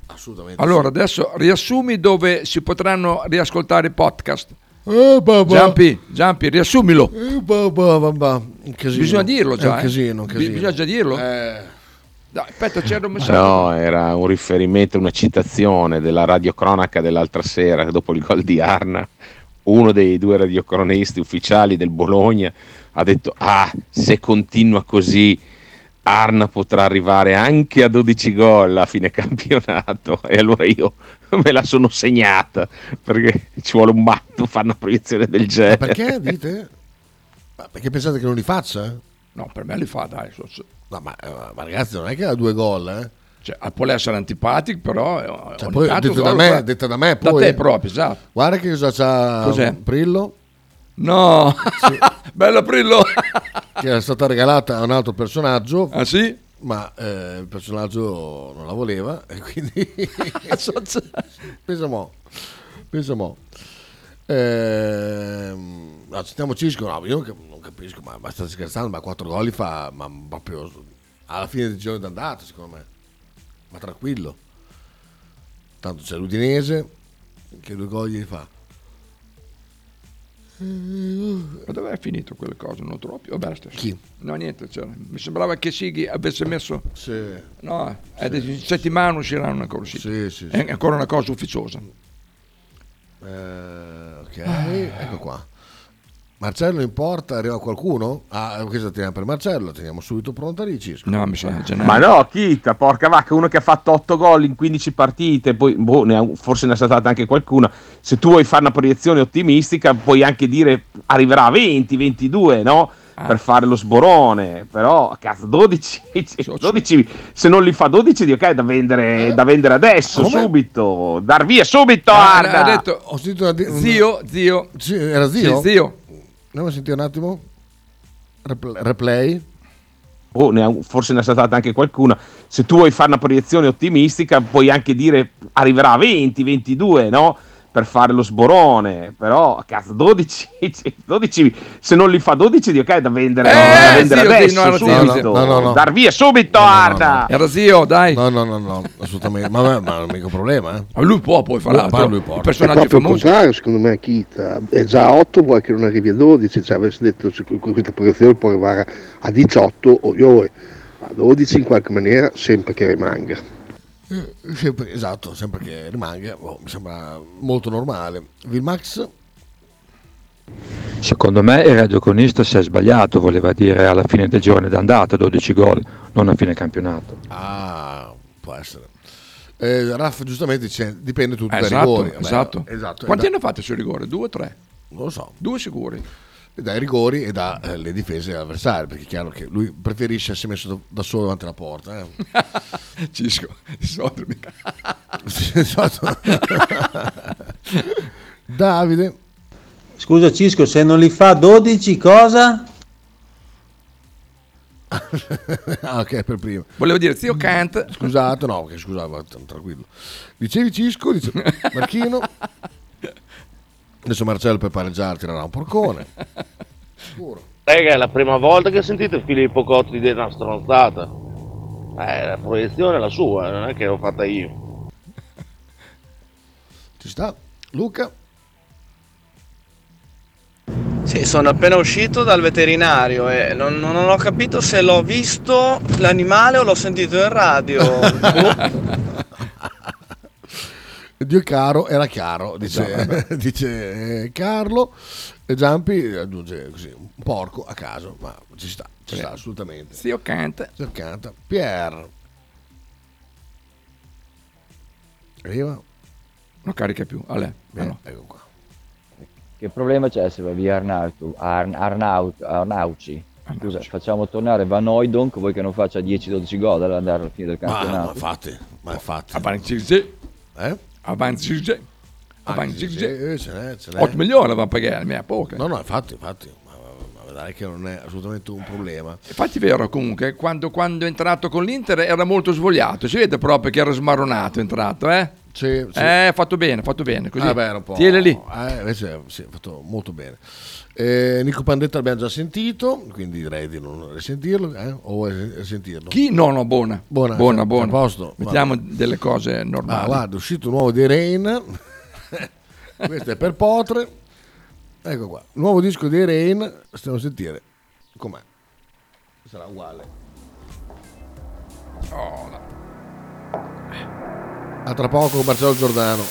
Assolutamente. Allora, adesso riassumi dove si potranno riascoltare i podcast. Eh, bah, bah. Giampi, Giampi, riassumilo. Eh, bah, bah, bah, bah. Un casino. Bisogna dirlo già. È un eh. casino, un Bi- casino. Bisogna già dirlo. Eh. Dai, aspetta, c'era un messaggio. No, era un riferimento, una citazione della radiocronaca dell'altra sera, dopo il gol di Arna. Uno dei due radiocronisti ufficiali del Bologna ha detto: Ah, se continua così, Arna potrà arrivare anche a 12 gol a fine campionato. E allora io me la sono segnata perché ci vuole un matto fare una proiezione del genere. Perché dite? Ma perché pensate che non li faccia? No, per me li fa, dai. No, ma, eh, ma ragazzi, non è che ha due gol, eh. Cioè, può essere antipatico, però... eh, Cioè, poi, detto, da me, detto da me, Da poi, te proprio, esatto. Guarda che cosa c'ha Cos'è? Prillo, No, bello Prillo. che è stata regalata a un altro personaggio. Ah sì? Ma eh, il personaggio non la voleva e quindi... pensa mo, pensa mo. No, sentiamo Cisco, no, io non cap- non capisco, ma, ma scherzando, ma quattro gol li fa, ma proprio alla fine del giorno d'andata, secondo me. Ma tranquillo. Tanto c'è l'Udinese, che due gol gli fa. Ma dove è finito quelle cose? Non troppi? Vabbè, stesso. Chi? No, niente. cioè, mi sembrava che Sighi avesse messo... Sì. No, è di settimana usciranno ancora uscite. Sì, sì, È ancora una cosa ufficiosa. Eh, ok, ecco qua. Marcello in porta, arriva qualcuno? Ah, questa la teniamo per Marcello, la teniamo subito pronta lì. No, mi sa Ma no, Kita, porca vacca, uno che ha fatto 8 gol in 15 partite, poi boh, ne ha- forse ne è stata anche qualcuna. Se tu vuoi fare una proiezione ottimistica, puoi anche dire arriverà a 20, 22, no? Ah. Per fare lo sborone, però cazzo, 12, 12 se non li fa 12, di ok, è da vendere, da vendere adesso, Come? subito, dar via subito, Ah, Arda. ha detto, Ho sentito una di- zio, zio. Sì, era zio? Sì, zio. Andiamo a sentire un attimo. Repl- replay. Boh, ne ha- forse ne è stata anche qualcuna. Se tu vuoi fare una proiezione ottimistica, puoi anche dire arriverà a 20, 22, no? Per fare lo sborone, però cazzo, 12, 12 se non li fa 12, di ok, da vendere, da vendere zio, sì, adesso, no, zio, subito, no, no, no. dar via subito, Arda. Era zio, dai. No, no, no, no, assolutamente. ma, ma, ma non è mica un problema, eh. Ma lui può poi fare l'altro. lui può. Il famosi. contrario, secondo me, Kita. È già a 8, vuoi che non arrivi a 12. Cioè, avessi detto questa proiezione può arrivare a 18 o io a 12 in qualche maniera, sempre che rimanga. Eh, sempre- esatto, sempre che rimanga, boh, mi sembra molto normale. Vilmax? Secondo me il radiocronista si è sbagliato, voleva dire alla fine del giorno d'andata 12 gol, non a fine campionato. Ah, può essere. Eh, Raff giustamente dice dipende tutto Eh, dai esatto, rigori. Esatto. esatto. Quanti hanno fatto sul rigore? Due o tre? Non lo so. Due sicuri. Da- dai rigori e dalle difese avversarie, perché è chiaro che lui preferisce essere messo da, da solo davanti alla porta. Eh. Cisco, i soldi mica. Sì, esatto. Davide? Scusa Cisco, se non li fa 12 cosa? ah, ok, per prima. Volevo dire zio Kant. Scusate, no, che scusate, tranquillo. Dicevi Cisco, dice Marchino. Adesso Marcello per pareggiare tirerà un porcone. Sicuro. Raga, è la prima volta che sentite Filippo Cotti dire una stronzata. Eh, la proiezione è la sua, non è che l'ho fatta io. Ci sta. Luca? Sì, sono appena uscito dal veterinario e non, non ho capito se l'ho visto l'animale o l'ho sentito in radio. Dio caro, era chiaro, dice, dice eh, Carlo. E Giampi aggiunge così un porco a caso, ma ci sta, ci sta assolutamente. Zio canta. Zio canta. Pier. Arriva? Non carica più. Ale. Bene, no. ecco qua. Che problema c'è se va via Arnautu, Arn- Arnaut- Arnauci? Scusa, facciamo tornare Van Hooydonk, vuoi che non faccia 10-12 gol all'andare alla fine del Ma, campionato? ma infatti, ma infatti. Avanti Zirze. Eh? N'è, ce n'è. 8 milioni avevamo pagato, mia poca. No, no, infatti, infatti. Ma, ma vedrai che non è assolutamente un problema. Infatti è vero comunque, quando, quando è entrato con l'Inter era molto svogliato, si vede proprio che era smarronato è entrato, eh? Sì, sì. Eh, fatto bene, fatto bene, così. Ah, beh, un po'. Tieni lì. Eh, invece sì, fatto molto bene. Eh, Nico Pandetta l'abbiamo già sentito, quindi direi di non risentirlo. Eh? O sentirlo? Chi? No, no, buona. Buona, buona, buona. posto? Mettiamo Vabbè. delle cose Ah, normali. guarda, è uscito un nuovo di Rain. Questo è per Potre. Ecco qua, nuovo disco di Rain. Stiamo a sentire com'è. Sarà uguale. Oh, no. A tra poco Marcello Giordano.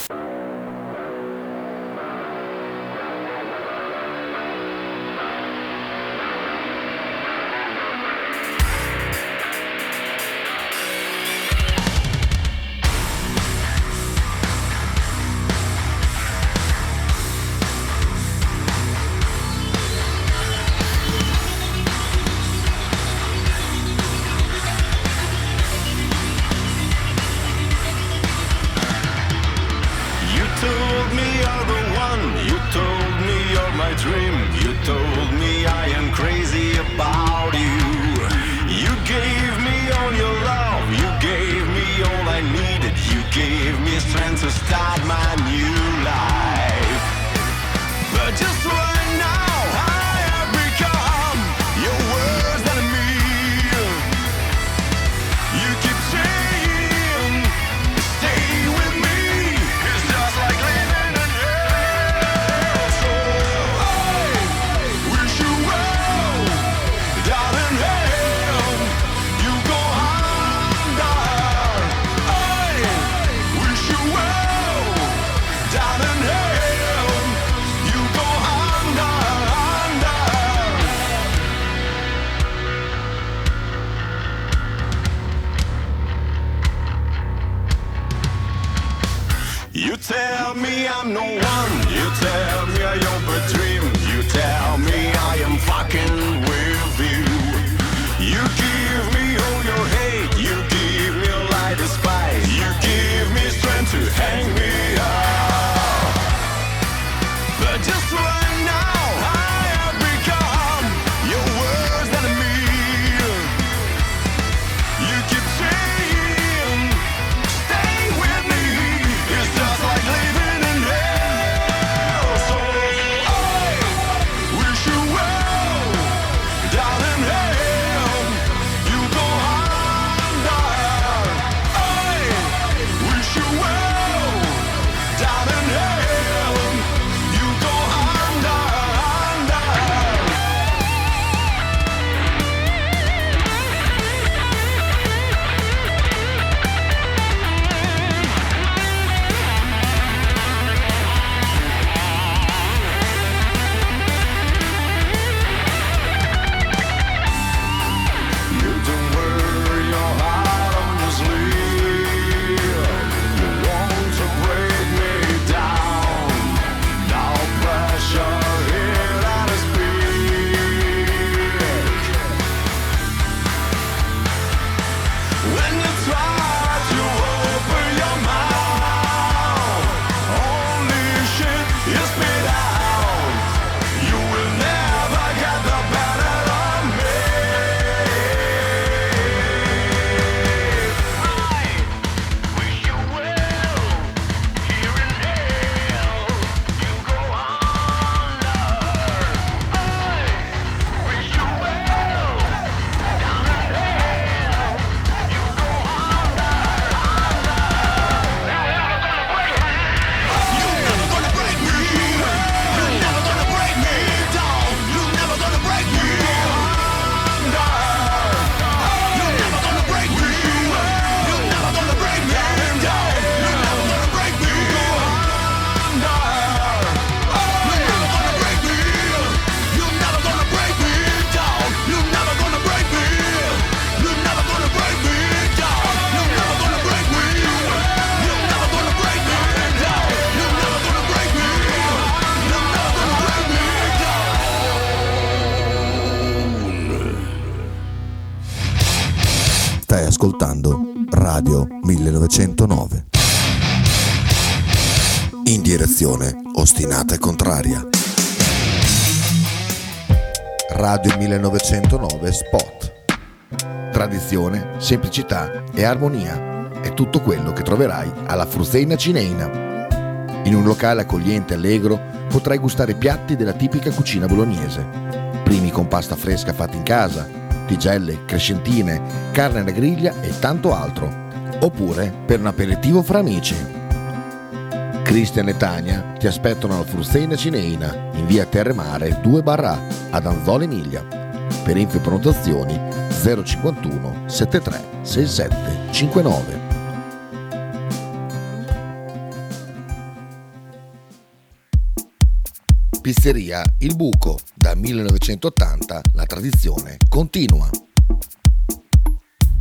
1909. In direzione ostinata e contraria. Radio 1909 Spot. Tradizione, semplicità e armonia è tutto quello che troverai alla Fruzeina Cineina. In un locale accogliente e allegro potrai gustare piatti della tipica cucina bolognese. Primi con pasta fresca fatta in casa, tigelle, crescentine, carne alla griglia e tanto altro. Oppure per un aperitivo fra amici. Cristian e Tania ti aspettano alla Fruzeina Cineina in via Terremare 2 barra ad Anzola Emilia. Per info e prenotazioni 051 73 67 59. Pizzeria Il Buco. Da 1980 la tradizione continua.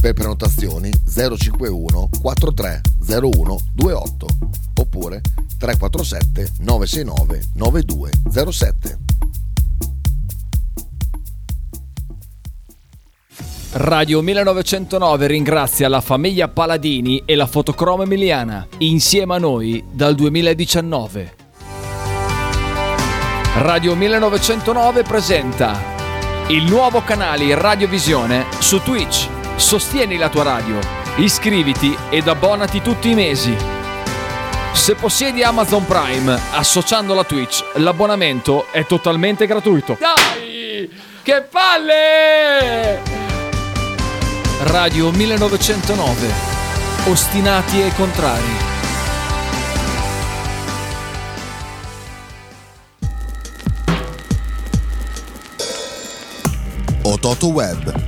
Per prenotazioni 051 4301 28 oppure 347 969 9207. Radio 1909 ringrazia la famiglia Paladini e la fotocromo emiliana, insieme a noi dal 2019. Radio 1909 presenta il nuovo canale Radiovisione su Twitch. Sostieni la tua radio, iscriviti ed abbonati tutti i mesi. Se possiedi Amazon Prime, associando la Twitch, l'abbonamento è totalmente gratuito. Dai! Che palle! Radio 1909. Ostinati e contrari. Ototo Web,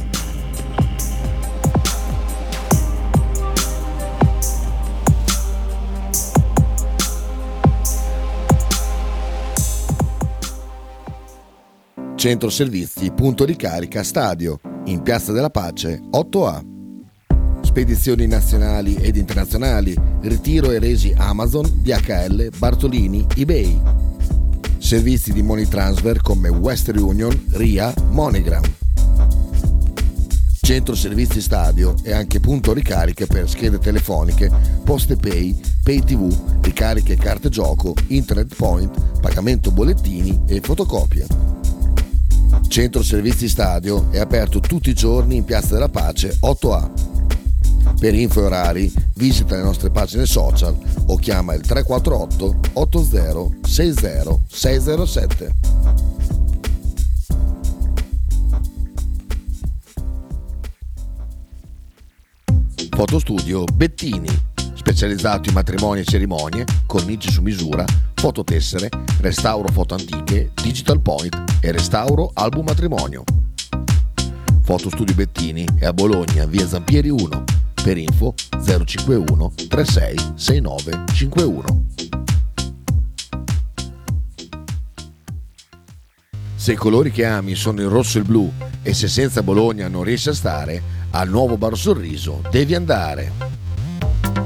Centro Servizi Punto Ricarica Stadio, in Piazza della Pace 8A. Spedizioni nazionali ed internazionali, ritiro e resi Amazon, DHL, Bartolini, eBay. Servizi di money transfer come Western Union, RIA, MoneyGram. Centro Servizi Stadio e anche punto ricariche per schede telefoniche, poste pay, pay tv, ricariche carte gioco, internet point, pagamento bollettini e fotocopie. Centro Servizi Stadio è aperto tutti i giorni in Piazza della Pace 8A. Per info e orari visita le nostre pagine social o chiama il 348 80 60 607. Fotostudio Bettini, specializzato in matrimoni e cerimonie, cornici su misura, fototessere, restauro foto antiche, digital point e restauro album matrimonio. Fotostudio Bettini è a Bologna, via Zampieri 1. Per info 051 36 69 51. Se i colori che ami sono il rosso e il blu e se senza Bologna non riesci a stare, al nuovo Bar Sorriso devi andare.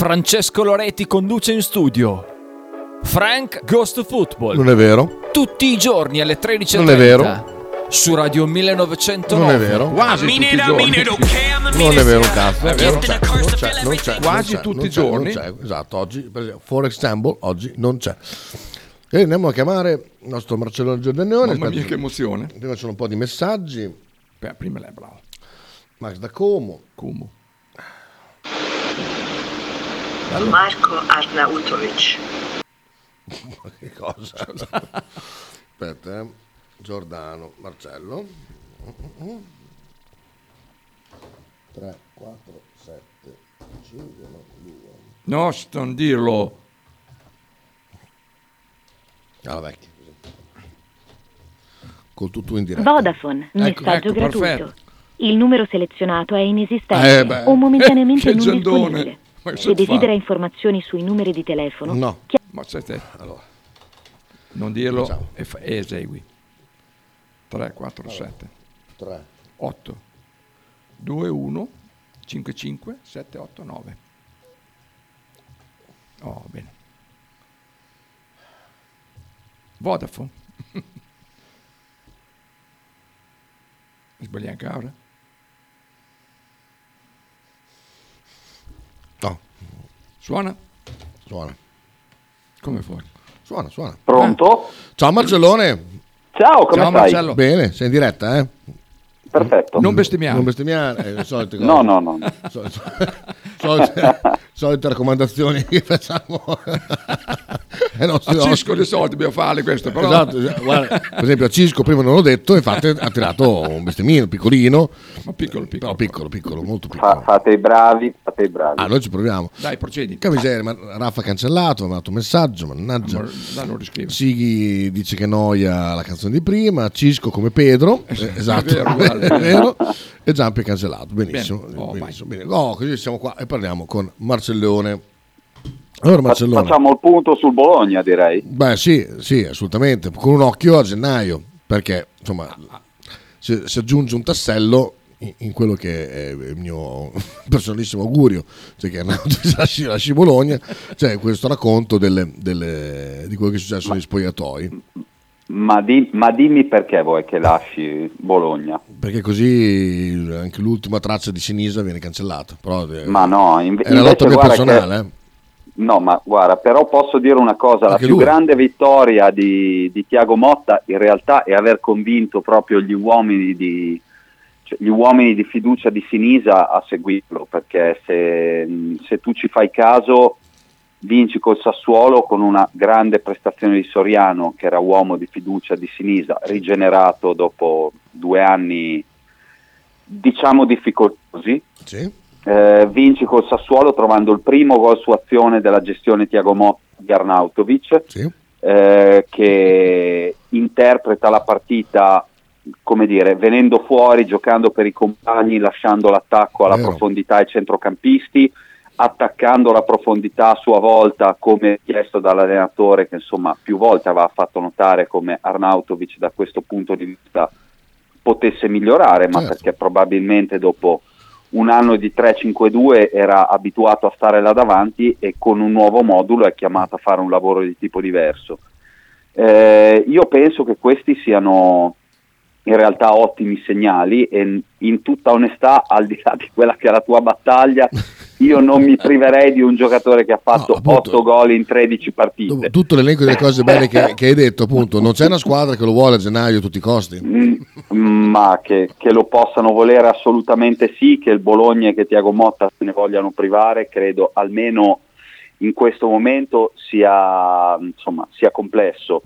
Francesco Loretti conduce in studio Frank Ghost Football. Non è vero. Tutti i giorni alle 13.30. Non è vero. Su Radio 1909. Non è vero. Quasi tutti i giorni. Non è vero un cazzo. È vero. Non c'è, non c'è, non c'è. Quasi non c'è, tutti i giorni. Non c'è, esatto, oggi, per esempio, for example, oggi non c'è. E andiamo a chiamare il nostro Marcello Giordanione. Mamma mia, che emozione. Prima c'è un po' di messaggi. Beh, prima lei bravo. Max da Como. Como. Marko Arnautovic. Ma che cosa? Aspetta, eh. Giordano, Marcello. 3, 4, 7, 5, 2. No, non dirlo. Ah, vecchio. Col tutto in diretta. Vodafone, Ecco, messaggio ecco, gratuito. perfetto. Il numero selezionato è inesistente Eh, beh. o momentaneamente Che non giandone. disponibile. Se desidera informazioni sui numeri di telefono, No. Ma c'è te. Allora. Non dirlo Facciamo. e, fa- e esegui. 3, 4, 7. 3. 8. 2, 1, 5, 5, 7, 8, 9. Oh, bene. Vodafone. Sbagli anche ora? No. Suona? Suona. Come fuori? Suona, suona. Pronto? Ciao Marcellone. Ciao, come Ciao stai? Marcello. Bene, sei in diretta, eh? Perfetto. Non bestemmiare. Non bestemmiare, eh, le solite cose. No, no, no. Solite, solite, raccomandazioni che facciamo A Cisco di soldi dobbiamo fare questo, però. Esatto. Guarda, per esempio a Cisco prima non l'ho detto, infatti ha tirato un bestemmino piccolino, Ma piccolo, piccolo. però piccolo, piccolo, molto piccolo. Fa- fate i bravi, fate i bravi. Ah, noi ci proviamo. Dai, procedi. Che miseria, ma Raffa ha cancellato, mi ha dato un messaggio, mannaggia. Ma- dai, non riscrivo. Sighi dice che noia la canzone di prima, Cisco come Pedro, eh, esatto, È vero, è vero, e Giampi è cancellato, benissimo. Bene. Oh, benissimo, bene. Oh, così siamo qua e parliamo con Marcellone. Allora Marcellone, Facciamo il punto sul Bologna, direi. beh sì, sì, assolutamente, con un occhio a gennaio, perché insomma si, si aggiunge un tassello in, in quello che è il mio personalissimo augurio, cioè che lasci, lasci Bologna, cioè questo racconto delle- delle- di quello che è successo negli spogliatoi. Ma, di- ma dimmi perché vuoi che lasci Bologna? Perché così anche l'ultima traccia di Sinisa viene cancellata. Però, eh, Ma no, inve- è una lotta invece mia personale. che- No, ma guarda, però posso dire una cosa, la Anche più lui. grande vittoria di, di Tiago Motta in realtà è aver convinto proprio gli uomini di, cioè, gli uomini di fiducia di Sinisa a seguirlo, perché se, se tu ci fai caso vinci col Sassuolo con una grande prestazione di Soriano, che era uomo di fiducia di Sinisa, rigenerato dopo due anni diciamo difficoltosi. Sì. Eh, vinci col Sassuolo trovando il primo gol su azione della gestione Tiago Motta di Arnautovic eh, che interpreta la partita come dire, venendo fuori, giocando per i compagni, lasciando l'attacco alla Vero. profondità ai centrocampisti, attaccando la profondità a sua volta come chiesto dall'allenatore che insomma più volte aveva fatto notare come Arnautovic da questo punto di vista potesse migliorare, ma Certo. perché probabilmente dopo un anno di 3-5-2 era abituato a stare là davanti e con un nuovo modulo è chiamato a fare un lavoro di tipo diverso. Eh, io penso che questi siano in realtà ottimi segnali e in tutta onestà, al di là di quella che è la tua battaglia, io non mi priverei di un giocatore che ha fatto 8 gol in 13 partite. Tutto l'elenco delle cose belle che, che hai detto, appunto, non c'è una squadra che lo vuole a gennaio a tutti i costi. ma che, che lo possano volere assolutamente sì, che il Bologna e che Tiago Motta se ne vogliano privare, credo almeno in questo momento sia, insomma, sia complesso.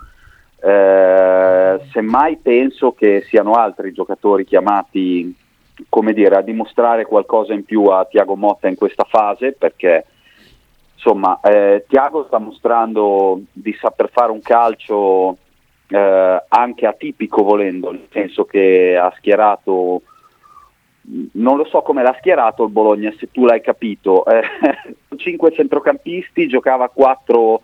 Eh, semmai penso che siano altri giocatori chiamati come dire, a dimostrare qualcosa in più a Tiago Motta in questa fase perché insomma eh, Tiago sta mostrando di saper fare un calcio eh, anche atipico volendo, nel senso che ha schierato non lo so come l'ha schierato il Bologna, se tu l'hai capito, eh, cinque centrocampisti, giocava 4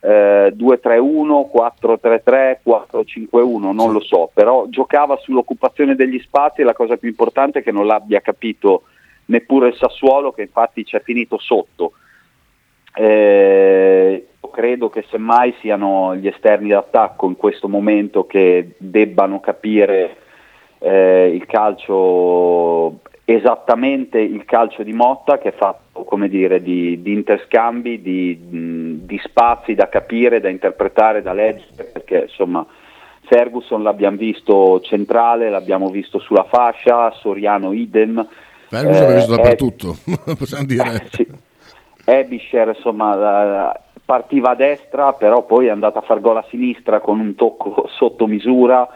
eh, 2-3-1, 4-3-3, 4-5-1, non lo so, però giocava sull'occupazione degli spazi e la cosa più importante è che non l'abbia capito neppure il Sassuolo che infatti ci è finito sotto. Eh, credo che semmai siano gli esterni d'attacco in questo momento che debbano capire eh, il calcio esattamente il calcio di Motta che è fatto come dire di, di interscambi di, di spazi da capire da interpretare da leggere perché insomma Ferguson l'abbiamo visto centrale l'abbiamo visto sulla fascia Soriano idem Ferguson l'abbiamo visto eh, dappertutto, possiamo dire. sì. Ebisher insomma partiva a destra però poi è andata a far gol a sinistra con un tocco sotto misura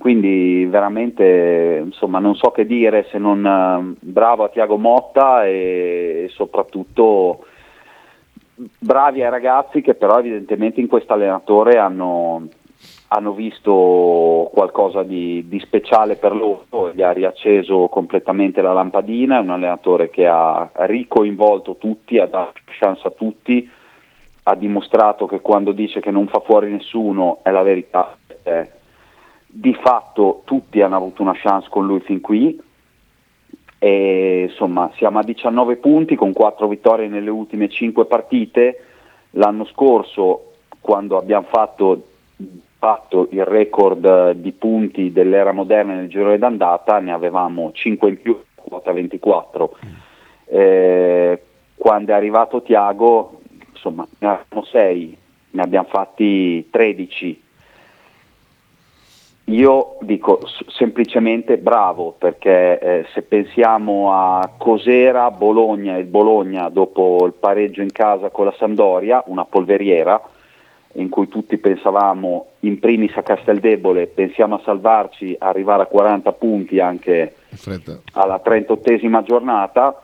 quindi veramente insomma non so che dire se non eh, bravo a Tiago Motta e soprattutto bravi ai ragazzi che però evidentemente in questo allenatore hanno, hanno visto qualcosa di, di speciale per loro, gli ha riacceso completamente la lampadina, è un allenatore che ha ricoinvolto tutti, ha dato chance a tutti, ha dimostrato che quando dice che non fa fuori nessuno è la verità. Eh, di fatto tutti hanno avuto una chance con lui fin qui e insomma siamo a 19 punti con 4 vittorie nelle ultime 5 partite. L'anno scorso quando abbiamo fatto, fatto il record eh, di punti dell'era moderna nel girone d'andata ne avevamo 5 in più, quota 24. Eh, quando è arrivato Tiago, insomma, ne avevamo 6, ne abbiamo fatti 13. Io dico semplicemente bravo perché eh, se pensiamo a cos'era Bologna e il Bologna dopo il pareggio in casa con la Sampdoria, una polveriera in cui tutti pensavamo in primis a Casteldebole, pensiamo a salvarci, arrivare a 40 punti anche alla 38esima giornata,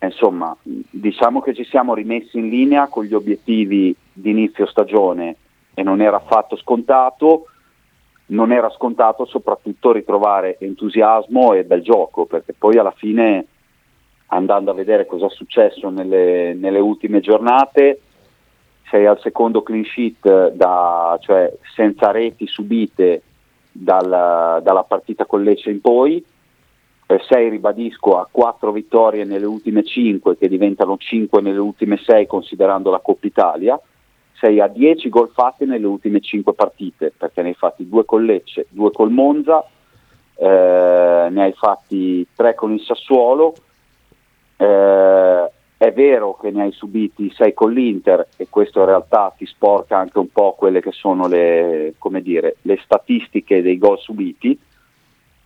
insomma diciamo che ci siamo rimessi in linea con gli obiettivi di inizio stagione e non era affatto scontato non era scontato soprattutto ritrovare entusiasmo e bel gioco, perché poi alla fine andando a vedere cosa è successo nelle, nelle ultime giornate, sei al secondo clean sheet, da- cioè senza reti subite dal- dalla partita con Lecce in poi, eh, sei ribadisco a quattro vittorie nelle ultime cinque che diventano cinque nelle ultime sei considerando la Coppa Italia, sei a 10 gol fatti nelle ultime 5 partite, perché ne hai fatti due col Lecce, due col Monza, eh, ne hai fatti 3 con il Sassuolo, eh, è vero che ne hai subiti 6 con l'Inter e questo in realtà ti sporca anche un po' quelle che sono le, dire, le statistiche dei gol subiti.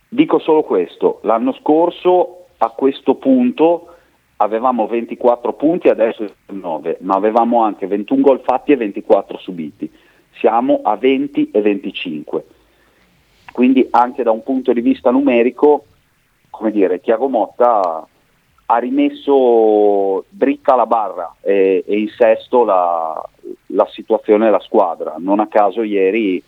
Dico solo questo, l'anno scorso a questo punto avevamo 24 punti, adesso 19, ma avevamo anche 21 gol fatti e 24 subiti. Siamo a 20 e 25. Quindi anche da un punto di vista numerico, come dire, Tiago Motta ha rimesso dritta la barra e, e in sesto la, la situazione della squadra. Non a caso ieri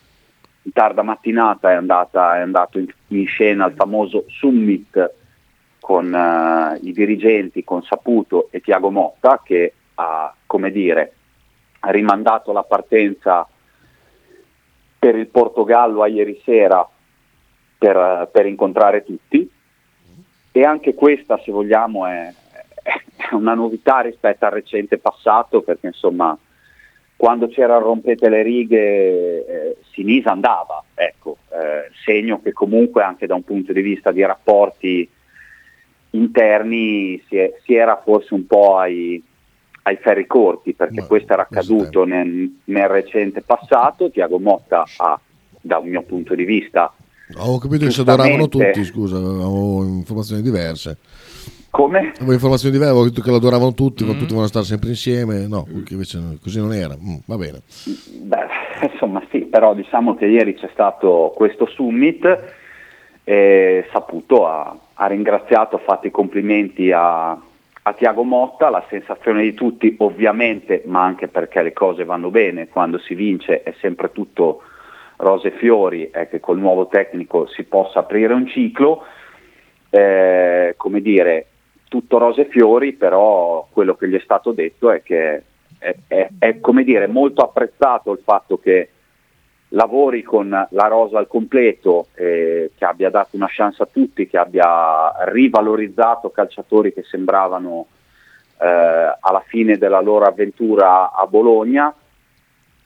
in tarda mattinata è, andata, è andato in, in scena il famoso summit con eh, i dirigenti, con Saputo e Tiago Motta che ha, come dire, rimandato la partenza per il Portogallo a ieri sera per, per incontrare tutti. E anche questa se vogliamo è, è una novità rispetto al recente passato perché insomma quando c'era rompete le righe eh, Sinisa andava, ecco, eh, segno che comunque anche da un punto di vista di rapporti interni si, è- si era forse un po' ai, ai ferri corti perché questo era accaduto nel, nel recente passato, Tiago Motta ha da un mio punto di vista Ho capito che si adoravano tutti, scusa, avevo informazioni diverse. Come? Avevo informazioni diverse, avevo detto che lo adoravano tutti, ma tutti volevano stare sempre insieme. No, invece così non era. Mm, va bene. Beh, insomma sì, però diciamo che ieri c'è stato questo summit e Saputo ha, ha ringraziato, ha fatto i complimenti a, a Tiago Motta, la sensazione di tutti ovviamente, ma anche perché le cose vanno bene, quando si vince è sempre tutto rose e fiori, è che col nuovo tecnico si possa aprire un ciclo, Eh, come dire, tutto rose e fiori, però quello che gli è stato detto è che è, è- è, come dire, molto apprezzato il fatto che lavori con la rosa al completo, eh, che abbia dato una chance a tutti, che abbia rivalorizzato calciatori che sembravano eh, alla fine della loro avventura a Bologna.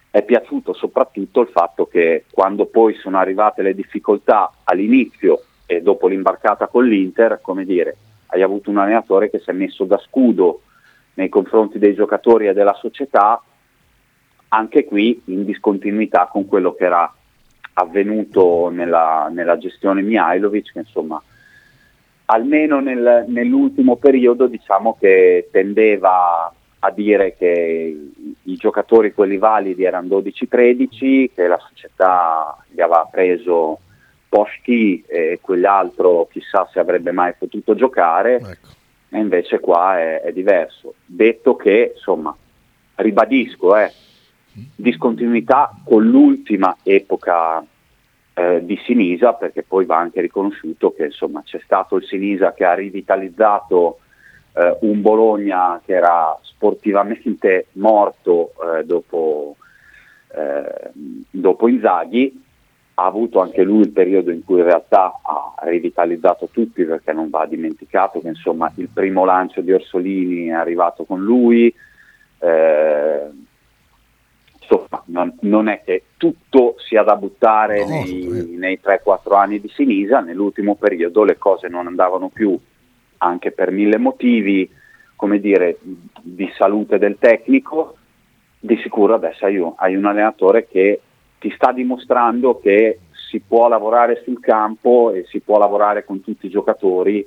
È piaciuto soprattutto il fatto che quando poi sono arrivate le difficoltà all'inizio e dopo l'imbarcata con l'Inter, come dire, hai avuto un allenatore che si è messo da scudo nei confronti dei giocatori e della società, anche qui in discontinuità con quello che era avvenuto nella, nella gestione Mihailovic, che insomma almeno nel- nell'ultimo periodo diciamo che tendeva a dire che i giocatori quelli validi erano 12-13, che la società gli aveva preso Poschi e quell'altro chissà se avrebbe mai potuto giocare e invece qua è, è diverso. Detto che insomma ribadisco eh, discontinuità con l'ultima epoca eh, di Sinisa perché poi va anche riconosciuto che insomma c'è stato il Sinisa che ha rivitalizzato eh, un Bologna che era sportivamente morto eh, dopo, eh, dopo Inzaghi. Ha avuto anche lui il periodo in cui in realtà ha rivitalizzato tutti perché non va dimenticato che insomma il primo lancio di Orsolini è arrivato con lui eh, insomma non, non è che tutto sia da buttare No, nei, nei 3-4 anni di Sinisa. Nell'ultimo periodo le cose non andavano più anche per mille motivi come dire di salute del tecnico. Di sicuro adesso hai un, hai un allenatore che ti sta dimostrando che si può lavorare sul campo e si può lavorare con tutti i giocatori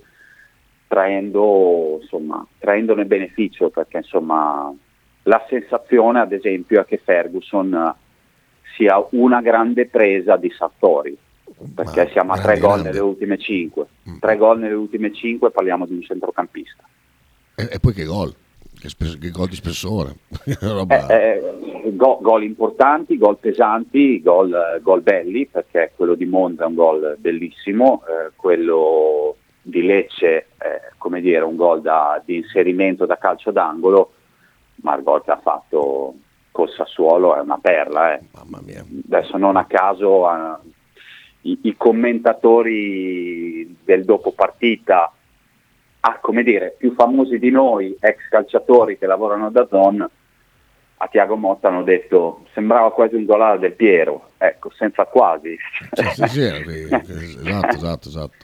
traendo, insomma, traendone beneficio perché insomma la sensazione ad esempio è che Ferguson eh, sia una grande presa di Sartori perché siamo a tre gol grande. nelle ultime cinque tre gol nelle ultime cinque parliamo di un centrocampista E, e poi che gol, che, spes- che gol di spessore. Eh, eh, go- gol importanti, gol pesanti, gol, gol belli, perché quello di Monza è un gol bellissimo, eh, quello di Lecce è come dire, un gol da- di inserimento da calcio d'angolo, ma il gol che ha fatto col Sassuolo è una perla. eh. Adesso non a caso eh, i, i commentatori del dopo partita ah, come dire, più famosi di noi, ex calciatori che lavorano da Zon, a Tiago Motta hanno detto sembrava quasi un gol del Piero, ecco, senza quasi. Sì, sì, sì, esatto, esatto, esatto.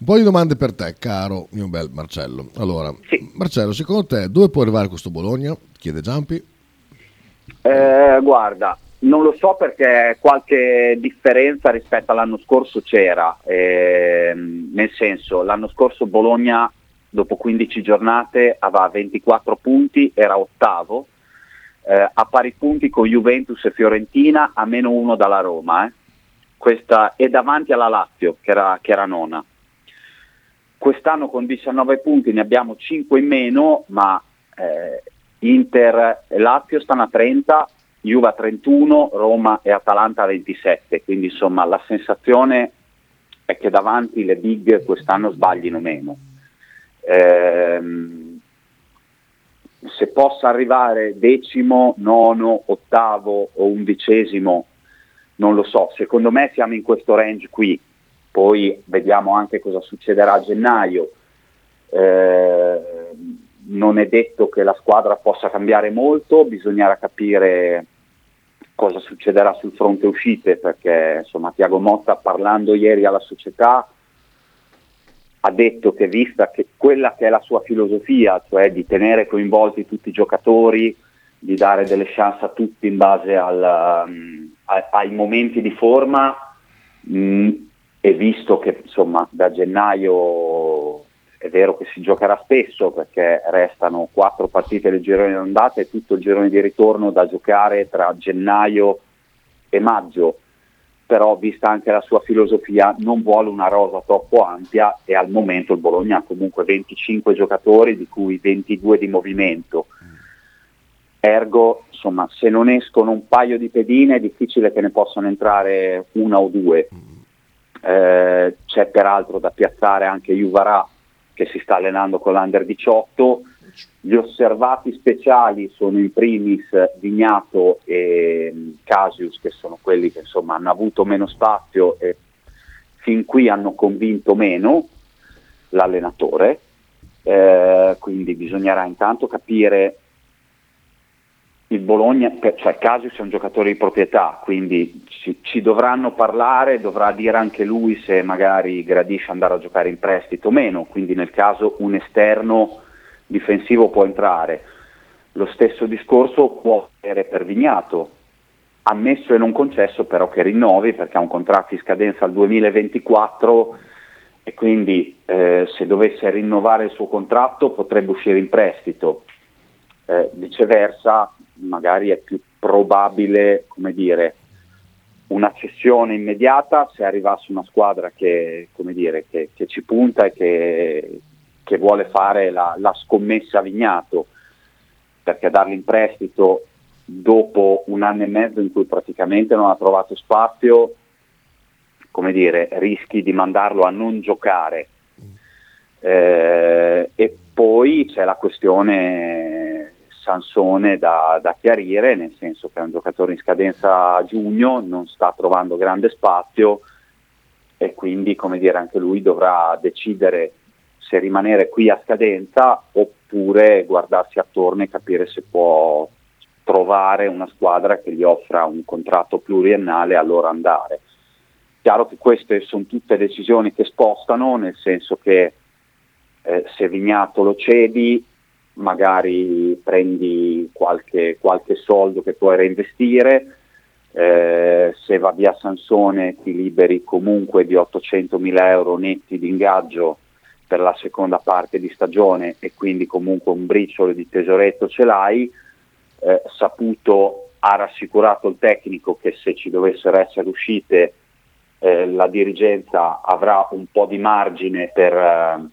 Un po' di domande per te, caro mio bel Marcello. Allora, Marcello, secondo te dove può arrivare questo Bologna? Chiede Giampi. Eh, guarda, non lo so perché qualche differenza rispetto all'anno scorso c'era, ehm, nel senso l'anno scorso Bologna dopo 15 giornate aveva 24 punti, era ottavo, eh, a pari punti con Juventus e Fiorentina, a meno uno dalla Roma, eh. Questa, e davanti alla Lazio che era, che era nona. Quest'anno con 19 punti ne abbiamo 5 in meno, ma eh, Inter e Lazio stanno a 30, Juve a 31, Roma e Atalanta a 27, quindi insomma la sensazione è che davanti le big quest'anno sbaglino meno. Ehm, se possa arrivare decimo, nono, ottavo o undicesimo, non lo so, secondo me siamo in questo range qui, poi vediamo anche cosa succederà a gennaio. Eh, non è detto che la squadra possa cambiare molto, bisognerà capire cosa succederà sul fronte uscite, perché insomma Tiago Motta parlando ieri alla società ha detto che vista che quella che è la sua filosofia, cioè di tenere coinvolti tutti i giocatori, di dare delle chance a tutti in base al, um, a- ai momenti di forma, mh, e visto che insomma da gennaio è vero che si giocherà spesso perché restano quattro partite del girone d'andata e tutto il girone di ritorno da giocare tra gennaio e maggio, però vista anche la sua filosofia non vuole una rosa troppo ampia e al momento il Bologna ha comunque 25 giocatori di cui 22 di movimento. Ergo, insomma, se non escono un paio di pedine è difficile che ne possano entrare una o due. Eh, c'è peraltro da piazzare anche Juvarà che si sta allenando con l'Under 18. Gli osservati speciali sono in primis Vignato e mm, Casius, che sono quelli che insomma hanno avuto meno spazio e fin qui hanno convinto meno l'allenatore. Eh, quindi bisognerà intanto capire il Bologna, cioè Casius è un giocatore di proprietà, quindi ci, ci dovranno parlare, dovrà dire anche lui se magari gradisce andare a giocare in prestito o meno, quindi nel caso un esterno difensivo può entrare. Lo stesso discorso può essere per Vignato, ammesso e non concesso però che rinnovi perché ha un contratto in scadenza al 2024 e quindi eh, se dovesse rinnovare il suo contratto potrebbe uscire in prestito. Eh, viceversa magari è più probabile come dire, una cessione immediata se arrivasse una squadra che, come dire, che, che ci punta e che, che vuole fare la, la scommessa a Vignato, perché darli in prestito dopo un anno e mezzo in cui praticamente non ha trovato spazio, come dire, rischi di mandarlo a non giocare. Eh, e poi c'è la questione Sansone da, da chiarire, nel senso che è un giocatore in scadenza a giugno, non sta trovando grande spazio e quindi come dire, anche lui dovrà decidere se rimanere qui a scadenza oppure guardarsi attorno e capire se può trovare una squadra che gli offra un contratto pluriennale e allora andare. Chiaro che queste sono tutte decisioni che spostano, nel senso che eh, se Vignato lo cedi, magari prendi qualche, qualche soldo che puoi reinvestire, eh, se va via Sansone ti liberi comunque di 800 mila euro netti di ingaggio per la seconda parte di stagione e quindi comunque un briciolo di tesoretto ce l'hai, eh, Saputo ha rassicurato il tecnico che se ci dovessero essere uscite eh, la dirigenza avrà un po' di margine per, eh,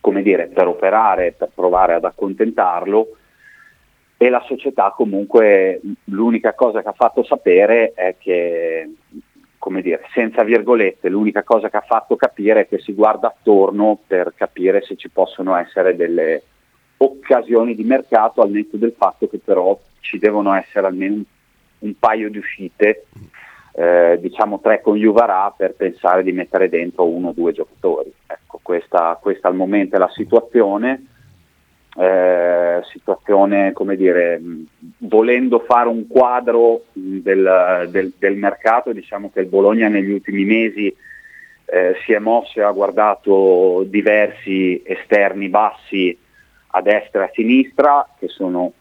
come dire, per operare, per provare ad accontentarlo e la società comunque l'unica cosa che ha fatto sapere è che, come dire, senza virgolette, l'unica cosa che ha fatto capire è che si guarda attorno per capire se ci possono essere delle occasioni di mercato al netto del fatto che però ci devono essere almeno un, un paio di uscite, eh, diciamo tre con Juvarà per pensare di mettere dentro uno o due giocatori. Ecco, questa, questa al momento è la situazione. Eh, situazione, come dire, volendo fare un quadro del, del- del mercato, diciamo che il Bologna negli ultimi mesi eh, si è mosso e ha guardato diversi esterni bassi a destra e a sinistra, che sono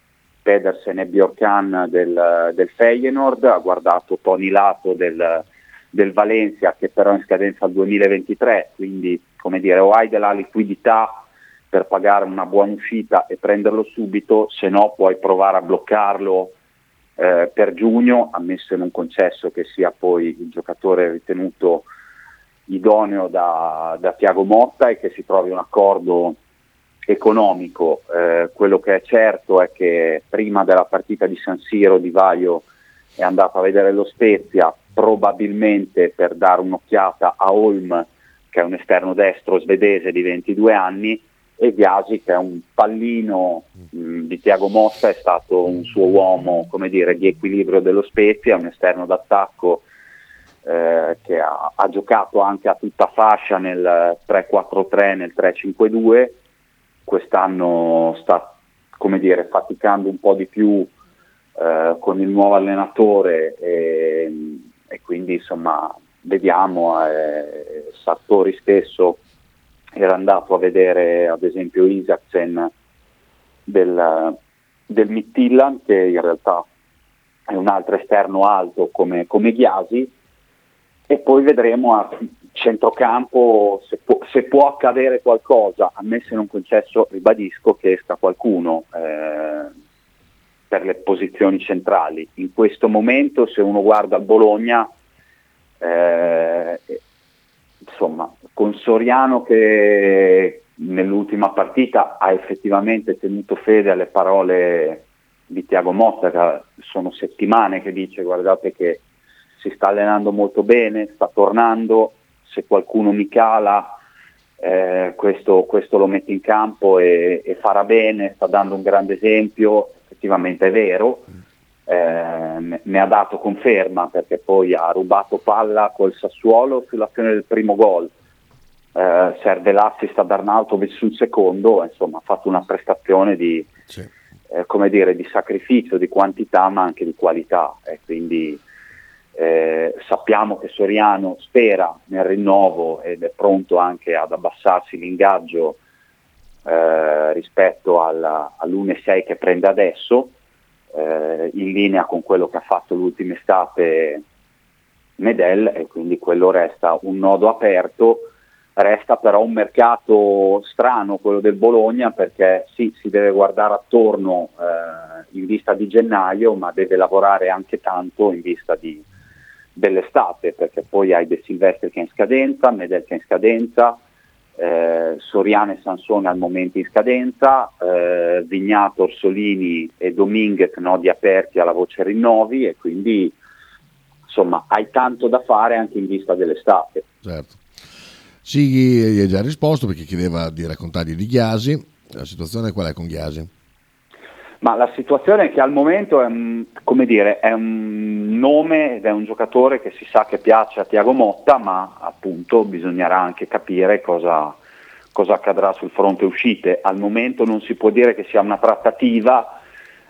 Pedersen e Bjorkan del, del Feyenoord, ha guardato Tony Lato del, del Valencia che però è in scadenza al 2023, quindi come dire o hai della liquidità per pagare una buona uscita e prenderlo subito, se no puoi provare a bloccarlo eh, per giugno, ammesso e non concesso che sia poi il giocatore ritenuto idoneo da, da Tiago Motta e che si trovi un accordo economico. Eh, quello che è certo è che prima della partita di San Siro Di Vaio è andato a vedere lo Spezia, probabilmente per dare un'occhiata a Holm, che è un esterno destro svedese di 22 anni, e Biasi, che è un pallino mh, di Tiago Motta, è stato un suo uomo come dire, di equilibrio dello Spezia, un esterno d'attacco eh, che ha, ha giocato anche a tutta fascia nel 3-4-3, nel 3-5-2, quest'anno sta come dire, faticando un po' di più eh, con il nuovo allenatore e, e quindi insomma vediamo, eh, Sartori stesso era andato a vedere ad esempio Isaacsen del, del Midtjylland che in realtà è un altro esterno alto come, come Ghiasi. E poi vedremo a centrocampo se può, se può accadere qualcosa, a me se non concesso ribadisco che esca qualcuno eh, per le posizioni centrali. In questo momento se uno guarda Bologna, eh, insomma, con Soriano che nell'ultima partita ha effettivamente tenuto fede alle parole di Tiago Motta, che sono settimane che dice guardate che si sta allenando molto bene, sta tornando, se qualcuno mi cala eh, questo, questo lo mette in campo e, e farà bene, sta dando un grande esempio, effettivamente è vero, eh, ne- ha dato conferma perché poi ha rubato palla col Sassuolo sull'azione del primo gol, eh, serve l'assist ad Arnautovic sul secondo, insomma ha fatto una prestazione di, eh, come dire, di sacrificio, di quantità ma anche di qualità. E quindi eh, sappiamo che Soriano spera nel rinnovo ed è pronto anche ad abbassarsi l'ingaggio eh, rispetto alla- all'1,6 che prende adesso, eh, in linea con quello che ha fatto l'ultima estate Medel e quindi quello resta un nodo aperto. Resta però un mercato strano quello del Bologna perché sì, si deve guardare attorno eh, in vista di gennaio, ma deve lavorare anche tanto in vista di- dell'estate perché poi hai De Silvestri che è in scadenza, Medel che è in scadenza, eh, Soriano e Sansone al momento in scadenza, eh, Vignato, Orsolini e Dominguez nodi aperti alla voce rinnovi e quindi insomma hai tanto da fare anche in vista dell'estate. Certo. Sighi gli ha già risposto perché chiedeva di raccontargli di Ghiasi. La situazione qual è con Ghiasi? Ma la situazione è che al momento è un, come dire, è un nome ed è un giocatore che si sa che piace a Tiago Motta, ma appunto bisognerà anche capire cosa, cosa accadrà sul fronte uscite. Al momento non si può dire che sia una trattativa,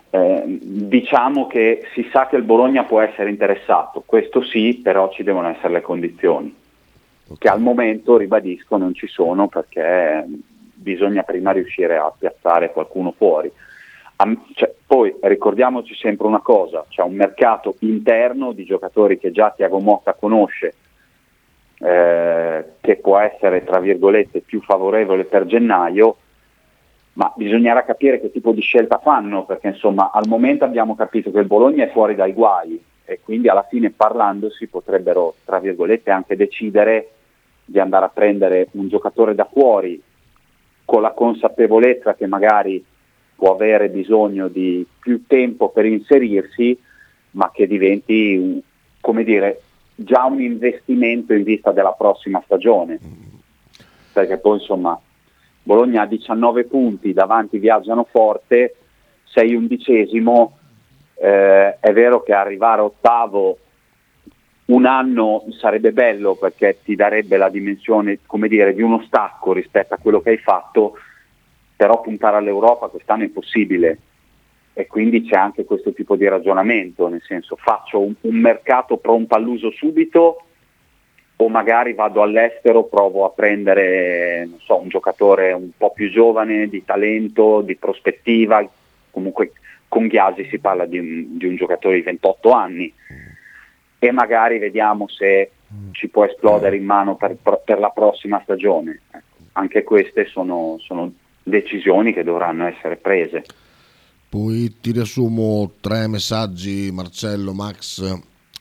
eh, diciamo che si sa che il Bologna può essere interessato, questo sì, però ci devono essere le condizioni, che al momento, ribadisco, non ci sono perché bisogna prima riuscire a piazzare qualcuno fuori. Cioè, poi ricordiamoci sempre una cosa, c'è un mercato interno di giocatori che già Tiago Motta conosce, eh, che può essere tra virgolette più favorevole per gennaio, ma bisognerà capire che tipo di scelta fanno, perché insomma al momento abbiamo capito che il Bologna è fuori dai guai e quindi alla fine parlandosi potrebbero tra virgolette anche decidere di andare a prendere un giocatore da fuori con la consapevolezza che magari può avere bisogno di più tempo per inserirsi, ma che diventi, come dire, già un investimento in vista della prossima stagione. Perché poi insomma Bologna ha 19 punti, davanti viaggiano forte, sei undicesimo, eh, è vero che arrivare ottavo un anno sarebbe bello perché ti darebbe la dimensione, come dire, di uno stacco rispetto a quello che hai fatto, però puntare all'Europa quest'anno è impossibile e quindi c'è anche questo tipo di ragionamento, nel senso faccio un, un mercato pronto all'uso subito o magari vado all'estero, provo a prendere so, un giocatore un po' più giovane, di talento, di prospettiva, comunque con Ghiasi si parla di un, di un giocatore di 28 anni e magari vediamo se ci può esplodere in mano per, per la prossima stagione. Ecco, anche queste sono, sono decisioni che dovranno essere prese. Poi ti riassumo tre messaggi, Marcello, Max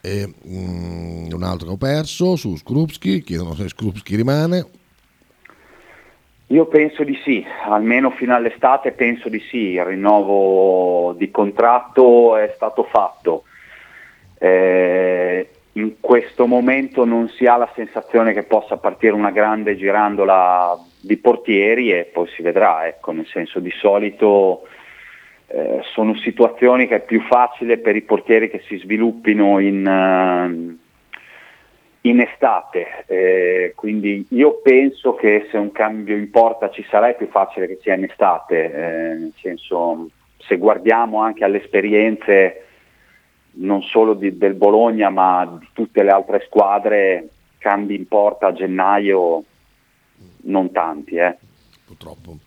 e mm, un altro che ho perso su Skrupski, chiedono se Skrupski rimane. Io penso di sì, almeno fino all'estate penso di sì, il rinnovo di contratto è stato fatto. Eh, in questo momento non si ha la sensazione che possa partire una grande girandola di portieri e poi si vedrà, ecco, nel senso di solito eh, sono situazioni che è più facile per i portieri che si sviluppino in, eh, in estate, eh, quindi io penso che se un cambio in porta ci sarà è più facile che sia in estate, eh, nel senso se guardiamo anche alle esperienze non solo di- del Bologna ma di tutte le altre squadre, cambi in porta a gennaio non tanti. Eh. Purtroppo.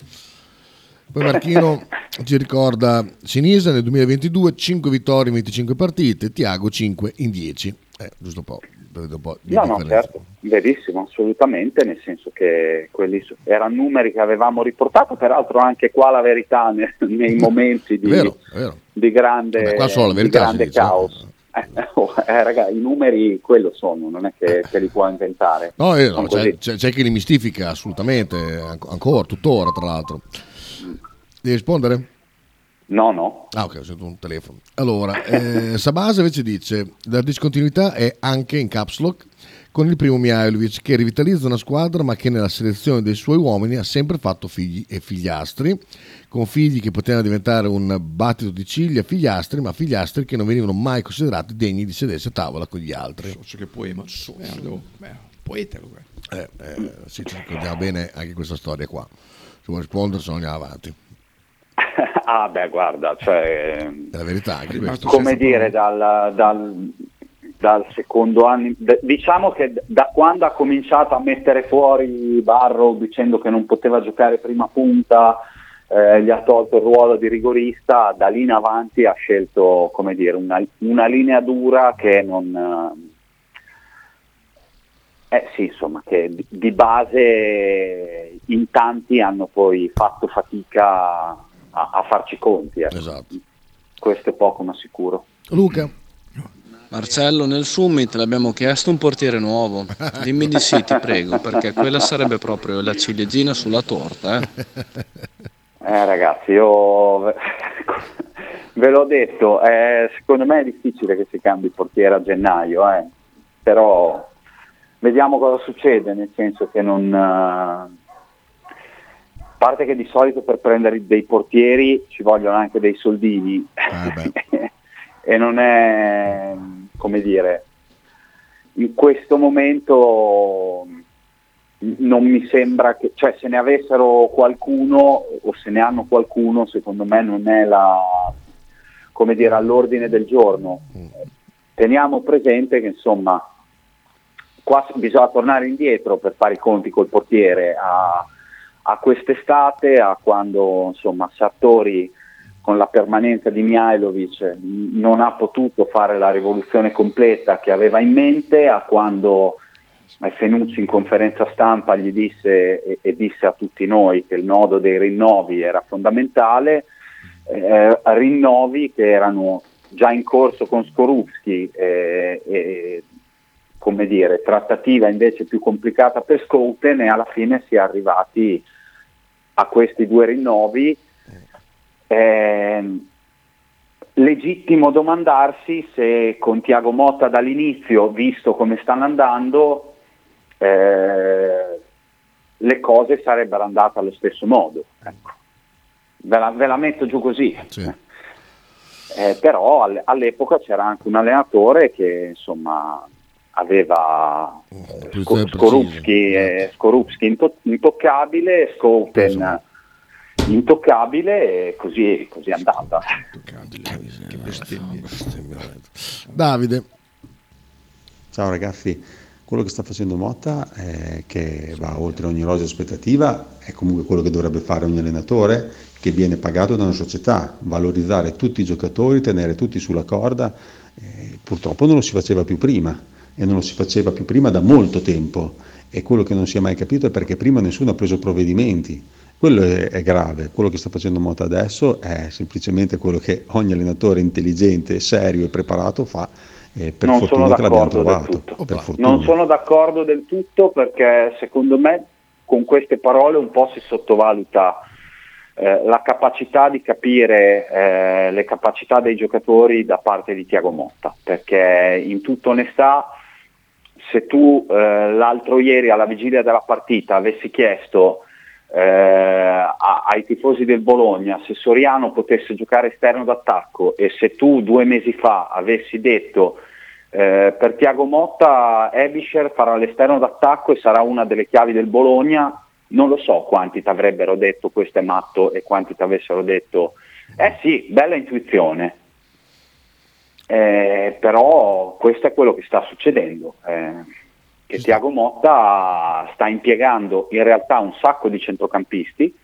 Poi Marchino ci ricorda Sinisa nel 2022 5 vittorie in 25 partite, Tiago 5 in 10. Eh, giusto un po', un po' di No, no, differenza. certo, verissimo, assolutamente, nel senso che quelli erano numeri che avevamo riportato, peraltro anche qua la verità ne- nei momenti di, È vero, è vero. di grande, solo la di verità grande dice. caos. Eh, oh, eh, raga, i numeri quello sono, non è che te li può inventare. No, eh, no, c'è, c'è- c'è chi li mistifica assolutamente, an- ancora, tuttora tra l'altro. Devi rispondere? No, no. Ah, ok, ho sentito un telefono. Allora, eh, Sabasa invece dice: La discontinuità è anche in caps lock con il primo Mihailovic che rivitalizza una squadra ma che nella selezione dei suoi uomini ha sempre fatto figli e figliastri, con figli che potevano diventare un battito di ciglia, figliastri, ma figliastri che non venivano mai considerati degni di sedersi a tavola con gli altri. So che poema. Eh, no, beh, poeta lui. Eh, eh, sì, ci ricordiamo bene anche questa storia qua. Se vuoi rispondere, se no andiamo avanti. ah, beh, guarda, cioè, È la verità, anche questo. come dire, dal, dal- dal secondo anno, d- diciamo che d- da quando ha cominciato a mettere fuori Barro dicendo che non poteva giocare prima punta, eh, gli ha tolto il ruolo di rigorista, da lì in avanti ha scelto, come dire, una, una linea dura che non... Eh, eh sì, insomma, che di- di base in tanti hanno poi fatto fatica a, a farci conti. ecco. Esatto. Questo è poco ma sicuro. Luca. Marcello, nel summit l'abbiamo chiesto un portiere nuovo. Dimmi di sì, ti prego, perché quella sarebbe proprio la ciliegina sulla torta. Eh? Eh ragazzi, io ve- l'ho detto, eh, secondo me è difficile che si cambi portiere a gennaio, eh, però vediamo cosa succede, nel senso che non... eh, a parte che di solito per prendere dei portieri ci vogliono anche dei soldini e non è, come dire, in questo momento non mi sembra che, cioè se ne avessero qualcuno o se ne hanno qualcuno, secondo me non è la, come dire, all'ordine del giorno. Teniamo presente che insomma qua bisogna tornare indietro per fare i conti col portiere a, a quest'estate, a quando insomma Sartori con la permanenza di Mihailovic non ha potuto fare la rivoluzione completa che aveva in mente, a quando Fenucci in conferenza stampa gli disse e, e disse a tutti noi che il nodo dei rinnovi era fondamentale, eh, rinnovi che erano già in corso con Skorupski eh, e come dire, trattativa invece più complicata per Schouten e alla fine si è arrivati a questi due rinnovi. Ehm, legittimo domandarsi se con Tiago Motta dall'inizio, visto come stanno andando, eh, le cose sarebbero andate allo stesso modo. ecco. Ve, la, ve la metto giù così. Eh, però all- all'epoca c'era anche un allenatore che insomma aveva preciso. Skorupski, eh, Skorupski into- intoccabile, Schouten intoccabile e così, così è andata. Davide. Ciao ragazzi, quello che sta facendo Motta è che va oltre ogni rosea aspettativa, è comunque quello che dovrebbe fare ogni allenatore che viene pagato da una società, valorizzare tutti i giocatori, tenere tutti sulla corda. Eh, purtroppo non lo si faceva più prima e non lo si faceva più prima da molto tempo e quello che non si è mai capito è perché prima nessuno ha preso provvedimenti. Quello è, è grave, quello che sta facendo Motta adesso è semplicemente quello che ogni allenatore intelligente, serio e preparato fa e per Non fortuna sono che l'abbiamo d'accordo del trovato. Non sono d'accordo del tutto perché secondo me con queste parole un po' si sottovaluta eh, la capacità di capire eh, le capacità dei giocatori da parte di Tiago Motta, perché in tutta onestà se tu eh, l'altro ieri alla vigilia della partita avessi chiesto eh, ai tifosi del Bologna se Soriano potesse giocare esterno d'attacco e se tu due mesi fa avessi detto eh, per Tiago Motta Ebischer farà l'esterno d'attacco e sarà una delle chiavi del Bologna, non lo so quanti ti avrebbero detto questo è matto e quanti ti avessero detto eh sì, bella intuizione. Eh, però questo è quello che sta succedendo. eh, che Tiago Motta sta impiegando in realtà un sacco di centrocampisti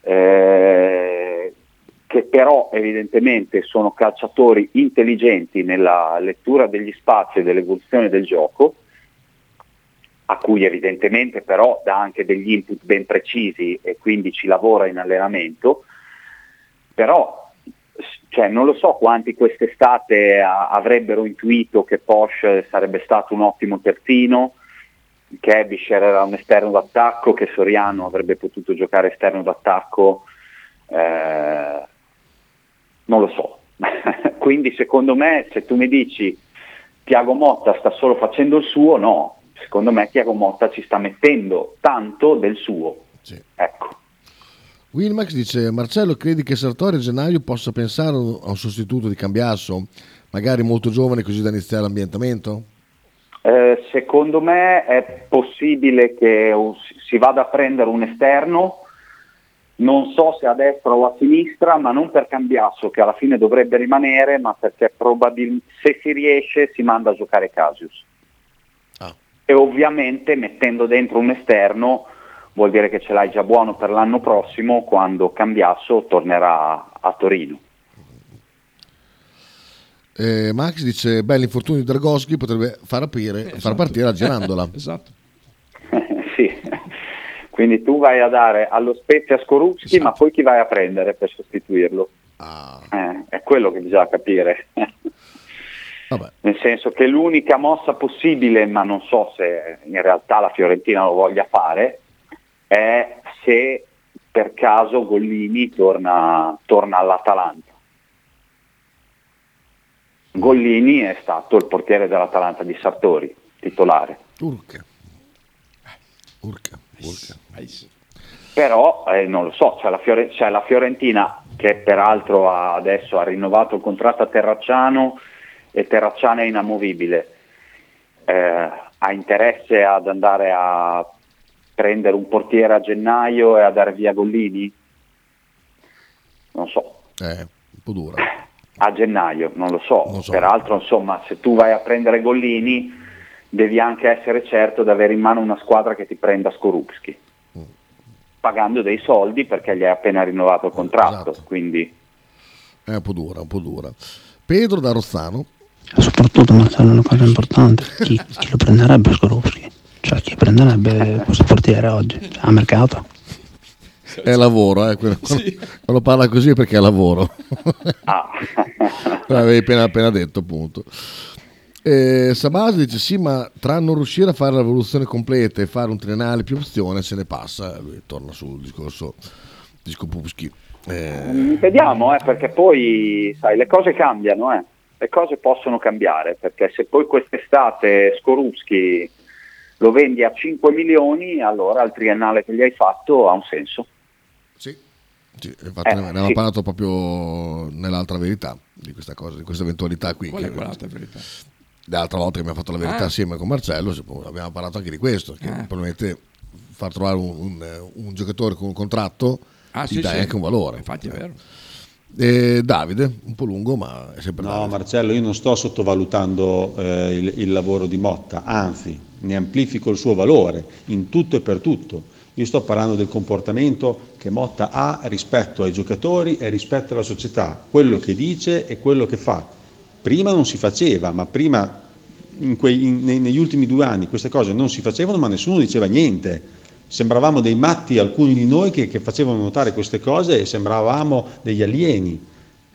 eh, che però evidentemente sono calciatori intelligenti nella lettura degli spazi e dell'evoluzione del gioco, a cui evidentemente però dà anche degli input ben precisi e quindi ci lavora in allenamento, però cioè, non lo so quanti quest'estate a- avrebbero intuito che Porsche sarebbe stato un ottimo terzino, che Ebischer era un esterno d'attacco, che Soriano avrebbe potuto giocare esterno d'attacco. eh, non lo so. Quindi secondo me se tu mi dici Tiago Motta sta solo facendo il suo, no, secondo me Tiago Motta ci sta mettendo tanto del suo. Ecco. Wilmax dice Marcello credi che Sartori a gennaio possa pensare a un sostituto di Cambiasso magari molto giovane così da iniziare l'ambientamento? Eh, secondo me è possibile che si vada a prendere un esterno, non so se a destra o a sinistra, ma non per Cambiasso che alla fine dovrebbe rimanere, ma perché probabilmente se si riesce si manda a giocare Casius. E ovviamente mettendo dentro un esterno vuol dire che ce l'hai già buono per l'anno prossimo quando Cambiasso tornerà a Torino. Eh, Max dice beh l'infortunio di Dragoschi potrebbe far, aprire, far partire la Girandola esatto. sì. Quindi tu vai a dare allo Spezia Skorupski, ma poi chi vai a prendere per sostituirlo? Eh, è quello che bisogna capire. Nel senso che l'unica mossa possibile, ma non so se in realtà la Fiorentina lo voglia fare, è se per caso Gollini torna, torna all'Atalanta. Gollini è stato il portiere dell'Atalanta di Sartori, titolare. Urca. Urca. Urca. Però eh, non lo so, c'è la, Fiore- c'è la Fiorentina che peraltro ha- adesso ha rinnovato il contratto a Terracciano e Terracciano è inamovibile. Eh, ha interesse ad andare a prendere un portiere a gennaio e a dare via Gollini? Non so. Eh, un po' dura. A gennaio, non lo so. Peraltro, insomma, se tu vai a prendere Gollini, devi anche essere certo di avere in mano una squadra che ti prenda Skorupski. Pagando dei soldi perché gli hai appena rinnovato il contratto. Quindi è un po' dura un po' dura Pedro da Rozzano Soprattutto Marcello, una cosa importante, chi, chi lo prenderebbe Skorupski? Cioè chi prenderebbe questo portiere oggi? Cioè, A mercato? è lavoro eh, quello- quando parla così è perché è lavoro Ah. l'avevi appena, appena detto appunto eh, Sabasi dice sì ma tra non riuscire a fare la rivoluzione completa e fare un triennale più opzione se ne passa lui torna sul discorso di Skopowski eh, Vediamo, eh, perché poi, sai, le cose cambiano, eh. le cose possono cambiare, perché se poi quest'estate Skorupski lo vendi a 5 milioni, allora il triennale che gli hai fatto ha un senso. Sì, infatti Eh, ne avevamo sì. parlato proprio nell'altra verità di questa cosa, di questa eventualità qui. Qual è che- quell'altra verità? L'altra volta che abbiamo fatto la verità Ah. assieme con Marcello, abbiamo parlato anche di questo, che Ah. probabilmente far trovare un, un- un giocatore con un contratto Ah, gli sì, dà sì. anche un valore. Infatti è vero. Eh, Davide, un po' lungo, ma è sempre No, Davide. Marcello, io non sto sottovalutando eh, il, il lavoro di Motta, anzi, ne amplifico il suo valore in tutto e per tutto. Io sto parlando del comportamento che Motta ha rispetto ai giocatori e rispetto alla società, quello che dice e quello che fa. Prima non si faceva, ma prima in quei- in- negli ultimi due anni queste cose non si facevano, ma nessuno diceva niente. Sembravamo dei matti alcuni di noi che, che facevano notare queste cose e sembravamo degli alieni.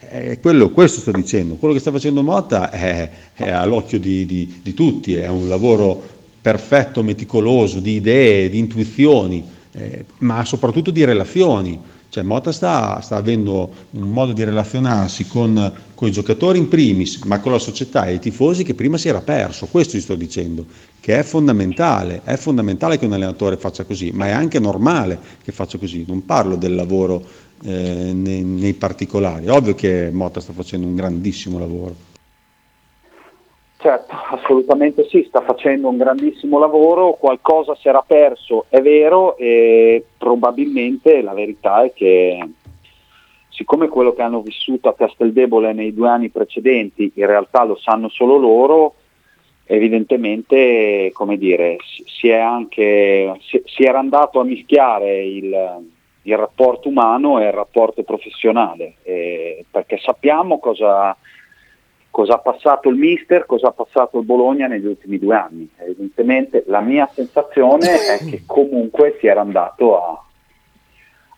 Eh, quello, questo sto dicendo, quello che sta facendo Motta è, è all'occhio di, di- di tutti, è un lavoro perfetto, meticoloso, di idee, di intuizioni, eh, ma soprattutto di relazioni. Cioè Motta sta, sta avendo un modo di relazionarsi con, con i giocatori in primis, ma con la società e i tifosi che prima si era perso. Questo ti sto dicendo, che è fondamentale, è fondamentale che un allenatore faccia così, ma è anche normale che faccia così. Non parlo del lavoro eh, nei, nei particolari. È ovvio che Motta sta facendo un grandissimo lavoro. Certo, assolutamente sì, sta facendo un grandissimo lavoro, qualcosa si era perso, è vero, e probabilmente la verità è che siccome quello che hanno vissuto a Casteldebole nei due anni precedenti in realtà lo sanno solo loro, evidentemente, dire, si- anche, si, si era andato a mischiare il, il rapporto umano e il rapporto professionale, eh, perché sappiamo cosa cosa ha passato il mister, cosa ha passato il Bologna negli ultimi due anni. Evidentemente la mia sensazione è che comunque si era andato a,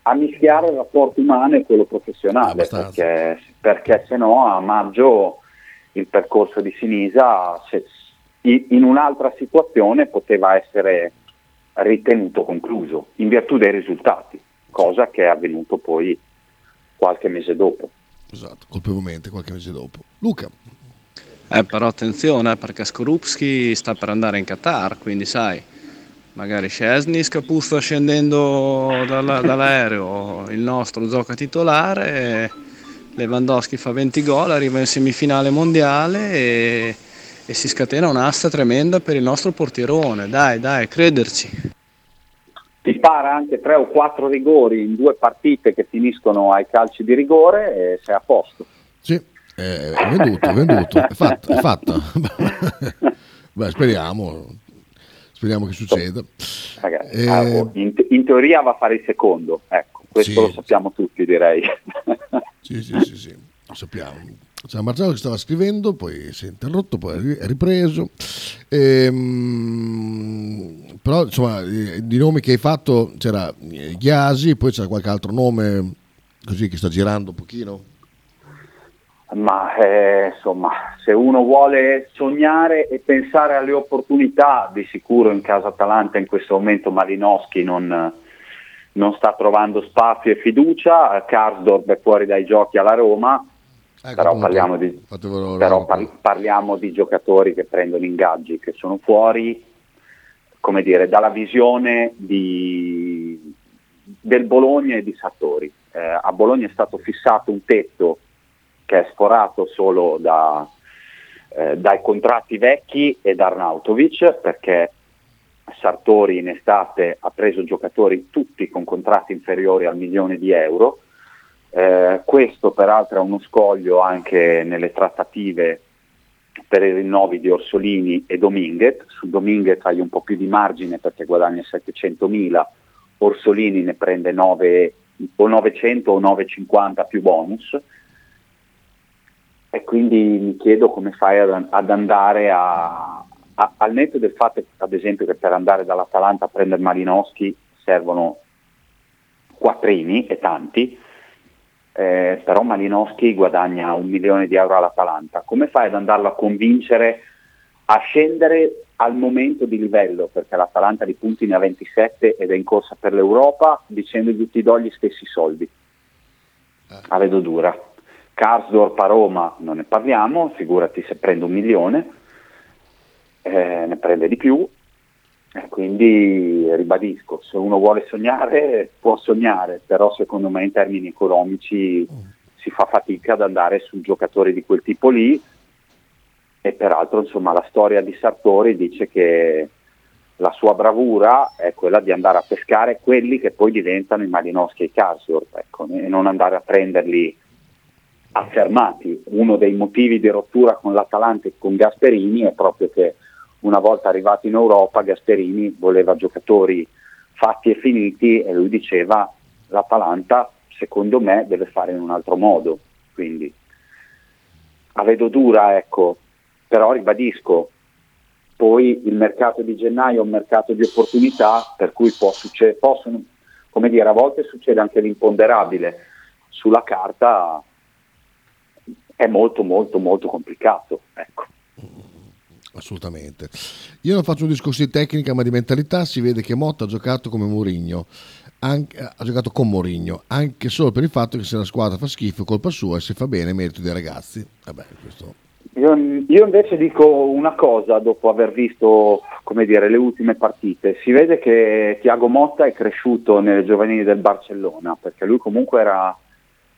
a mischiare il rapporto umano e quello professionale, perché, perché se no a maggio il percorso di Sinisa se- in in un'altra situazione poteva essere ritenuto concluso in virtù dei risultati, cosa che è avvenuto poi qualche mese dopo. Esatto, colpevolmente qualche mese dopo. Luca. Eh, però attenzione, eh, perché Skorupski sta per andare in Qatar, quindi sai, magari Scesni scapuzza scendendo dalla- dall'aereo, il nostro gioca titolare, Lewandowski fa 20 gol, arriva in semifinale mondiale e, e si scatena un'asta tremenda per il nostro portierone. Dai, dai, crederci. Ti spara anche tre o quattro rigori in due partite che finiscono ai calci di rigore e sei a posto. Sì, è venduto, è venduto, è fatto, è fatto. Beh, speriamo, speriamo che succeda. Ragazzi, Eh, ah, in, in teoria va a fare il secondo, ecco, questo Sì. lo sappiamo tutti direi. Sì, sì, sì, sì, lo sappiamo. C'era Marcello che stava scrivendo, poi si è interrotto, poi è ri- è ripreso. Ehm, però, insomma, eh, di nomi che hai fatto c'era eh, Ghiasi, poi c'era qualche altro nome così che sta girando un pochino. Ma eh, insomma, se uno vuole sognare e pensare alle opportunità, di sicuro in casa Atalanta in questo momento Malinowski non, non sta trovando spazio e fiducia, eh, Karsdorp è fuori dai giochi alla Roma, Ecco, però, parliamo di, però par- parliamo di giocatori che prendono ingaggi, che sono fuori, come dire, dalla visione di- del Bologna e di Sartori. Eh, a Bologna è stato fissato un tetto che è sforato solo da- eh, dai contratti vecchi e da Arnautovic perché Sartori in estate ha preso giocatori tutti con contratti inferiori al milione di euro. Eh, questo peraltro è uno scoglio anche nelle trattative per i rinnovi di Orsolini e Dominguez. Su Dominguez hai un po' più di margine perché guadagna 700.000, Orsolini ne prende 9, o 900 o 950 più bonus. E quindi mi chiedo come fai ad, ad andare a, a- al netto del fatto ad esempio che per andare dall'Atalanta a prendere Malinowski servono quattrini e tanti eh, però Malinowski guadagna un milione di euro all'Atalanta. Come fai ad andarlo a convincere a scendere al momento di livello? Perché l'Atalanta di punti ne ha 27 ed è in corsa per l'Europa dicendogli ti do gli stessi soldi. La vedo dura. Karsdorp a Roma non ne parliamo, figurati se prende un milione, eh, ne prende di più, e quindi ribadisco, se uno vuole sognare può sognare, però secondo me in termini economici si fa fatica ad andare su giocatori di quel tipo lì e peraltro insomma la storia di Sartori dice che la sua bravura è quella di andare a pescare quelli che poi diventano i Malinowski e i Karsdorp ecco, e non andare a prenderli affermati. Uno dei motivi di rottura con l'Atalanta e con Gasperini è proprio che una volta arrivato in Europa Gasperini voleva giocatori fatti e finiti e lui diceva l'Atalanta secondo me deve fare in un altro modo. Quindi la vedo dura, ecco, però ribadisco, poi il mercato di gennaio è un mercato di opportunità per cui può succe- possono, come dire, a volte succede anche l'imponderabile. Sulla carta è molto molto molto complicato. Ecco. Assolutamente. Io non faccio un discorso di tecnica ma di mentalità, si vede che Motta ha giocato come Mourinho, anche- ha giocato con Mourinho, anche solo per il fatto che se la squadra fa schifo è colpa sua e se fa bene è merito dei ragazzi. Vabbè, questo... Io, io invece dico una cosa dopo aver visto dire, le ultime partite. Si vede che Tiago Motta è cresciuto nelle giovanili del Barcellona, perché lui comunque era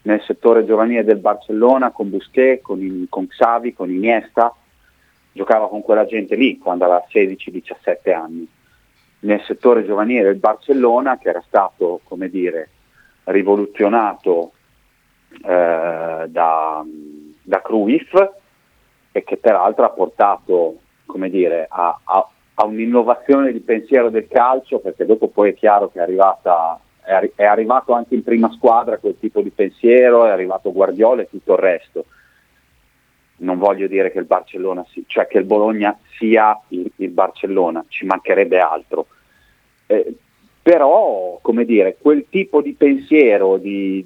nel settore giovanile del Barcellona con Busquets, con, i- con Xavi, con Iniesta, giocava con quella gente lì quando aveva 16-17 anni. Nel settore giovanile del Barcellona, che era stato, come dire, rivoluzionato eh, da, da Cruyff e che peraltro ha portato come dire, a, a- a un'innovazione di pensiero del calcio, perché dopo poi è chiaro che è, arrivata, è, arri- è arrivato anche in prima squadra quel tipo di pensiero, è arrivato Guardiola e tutto il resto. Non voglio dire che il Barcellona si- cioè che il Bologna sia il, il Barcellona, ci mancherebbe altro. Eh, però, come dire, quel tipo di pensiero di,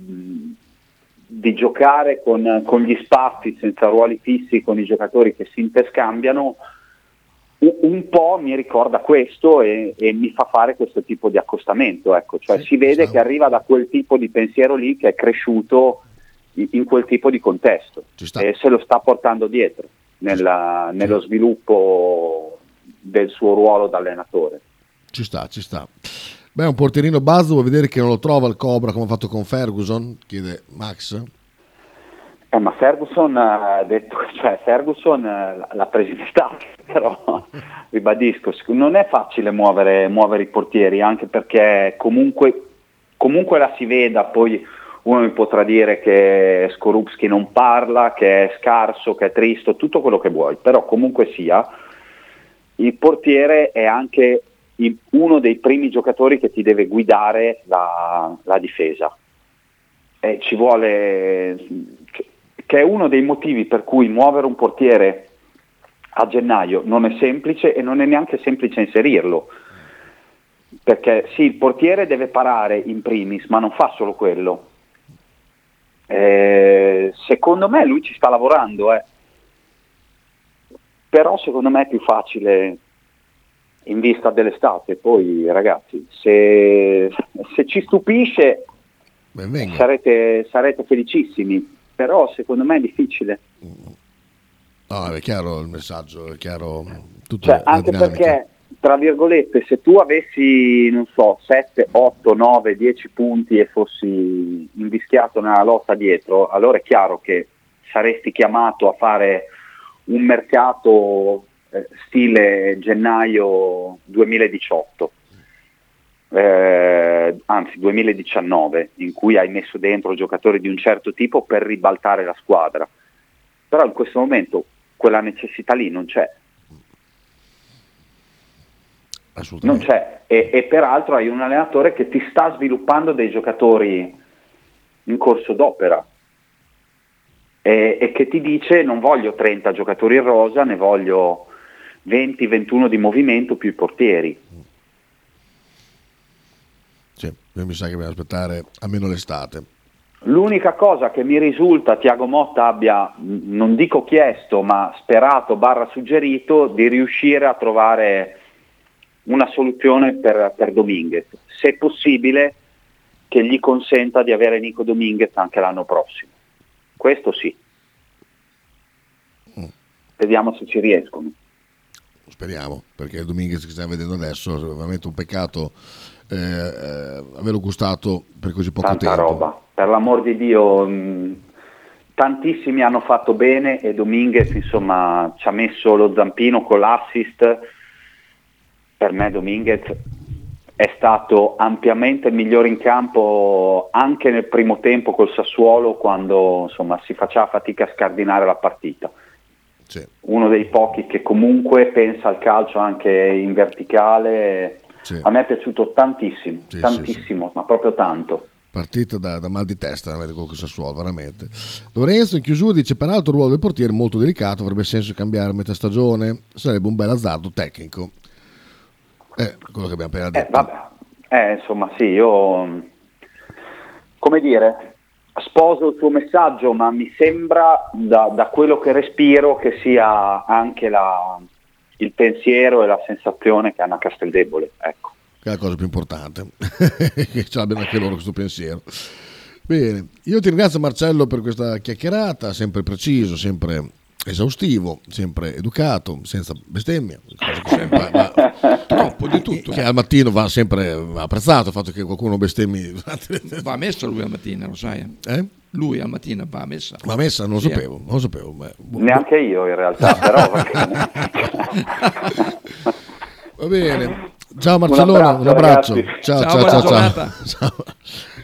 di giocare con, con gli spazi senza ruoli fissi, con i giocatori che si interscambiano, un, po' mi ricorda questo e, e mi fa fare questo tipo di accostamento. Ecco. Cioè, si vede che arriva da quel tipo di pensiero lì che è cresciuto in quel tipo di contesto e se lo sta portando dietro nella- nello sviluppo del suo ruolo da allenatore. Ci sta, ci sta. Beh, un portierino buzz, vuoi vedere che non lo trova il Cobra come ha fatto con Ferguson? Chiede Max. Eh, ma Ferguson ha detto, cioè Ferguson eh, l'ha preso in estate, però ribadisco, non è facile muovere, muovere i portieri, anche perché comunque, comunque la si veda, poi uno mi potrà dire che Skorupski non parla, che è scarso, che è tristo, tutto quello che vuoi, però comunque sia, il portiere è anche uno dei primi giocatori che ti deve guidare la, la difesa. E ci vuole, che è uno dei motivi per cui muovere un portiere a gennaio non è semplice e non è neanche semplice inserirlo. Perché sì, il portiere deve parare in primis, ma non fa solo quello. Eh, secondo me lui ci sta lavorando, eh. però secondo me è più facile in vista dell'estate. Poi ragazzi, se, se ci stupisce sarete, sarete felicissimi, però secondo me è difficile. No, è chiaro il messaggio, è chiaro tutta Cioè, anche dinamica. perché, tra virgolette, se tu avessi, non so, 7, 8, 9, 10 punti e fossi invischiato nella lotta dietro, allora è chiaro che saresti chiamato a fare un mercato eh, stile gennaio 2018. eh, anzi 2019 in cui hai messo dentro giocatori di un certo tipo per ribaltare la squadra però in questo momento quella necessità lì non c'è non c'è. E, e peraltro hai un allenatore che ti sta sviluppando dei giocatori in corso d'opera. E, e che ti dice non voglio 30 giocatori in rosa ne voglio 20-21 di movimento più i portieri. Sì, mi sa che dobbiamo aspettare almeno l'estate. L'unica cosa che mi risulta Tiago Motta abbia, non dico chiesto, ma sperato barra suggerito di riuscire a trovare una soluzione per, per Dominguez, se possibile che gli consenta di avere Nico Dominguez anche l'anno prossimo. Questo sì. Vediamo se ci riescono. Speriamo, perché il Dominguez che stiamo vedendo adesso è veramente un peccato eh, eh, averlo gustato per così poco Tanta tempo. roba. Per l'amor di Dio, mh, tantissimi hanno fatto bene e Dominguez insomma ci ha messo lo zampino con l'assist. Per me Dominguez è stato ampiamente migliore in campo anche nel primo tempo col Sassuolo quando insomma si faceva fatica a scardinare la partita. Uno dei pochi che comunque pensa al calcio anche in verticale. A me è piaciuto tantissimo, Sì, sì, tantissimo, ma proprio tanto. Partita da, da mal di testa, quello che Sassuolo, veramente. Lorenzo in chiusura dice: Peraltro il ruolo del portiere è molto delicato, avrebbe senso cambiare a metà stagione, sarebbe un bel azzardo tecnico. Eh, quello che abbiamo appena detto. Vabbè, eh, insomma, sì, io come dire, sposo il tuo messaggio, ma mi sembra da, da quello che respiro che sia anche la- il pensiero e la sensazione che hanno a Casteldebole. Ecco. che è la cosa più importante, che ce l'abbiano anche loro questo pensiero. Bene, io ti ringrazio Marcello per questa chiacchierata, sempre preciso, sempre esaustivo, sempre educato, senza bestemmia, sempre va- Troppo di tutto. che al mattino va sempre va apprezzato il fatto che qualcuno bestemmi. Va a messa lui al mattino, lo sai? Eh? Lui al mattino va a messa. Ma messa non lo Sì, eh. sapevo, non lo sapevo. ma- Neanche io in realtà, però va bene. Va. Ciao Marcellona, un abbraccio. ragazzi. Ciao, Ciao, ciao, ciao, ciao. Ciao.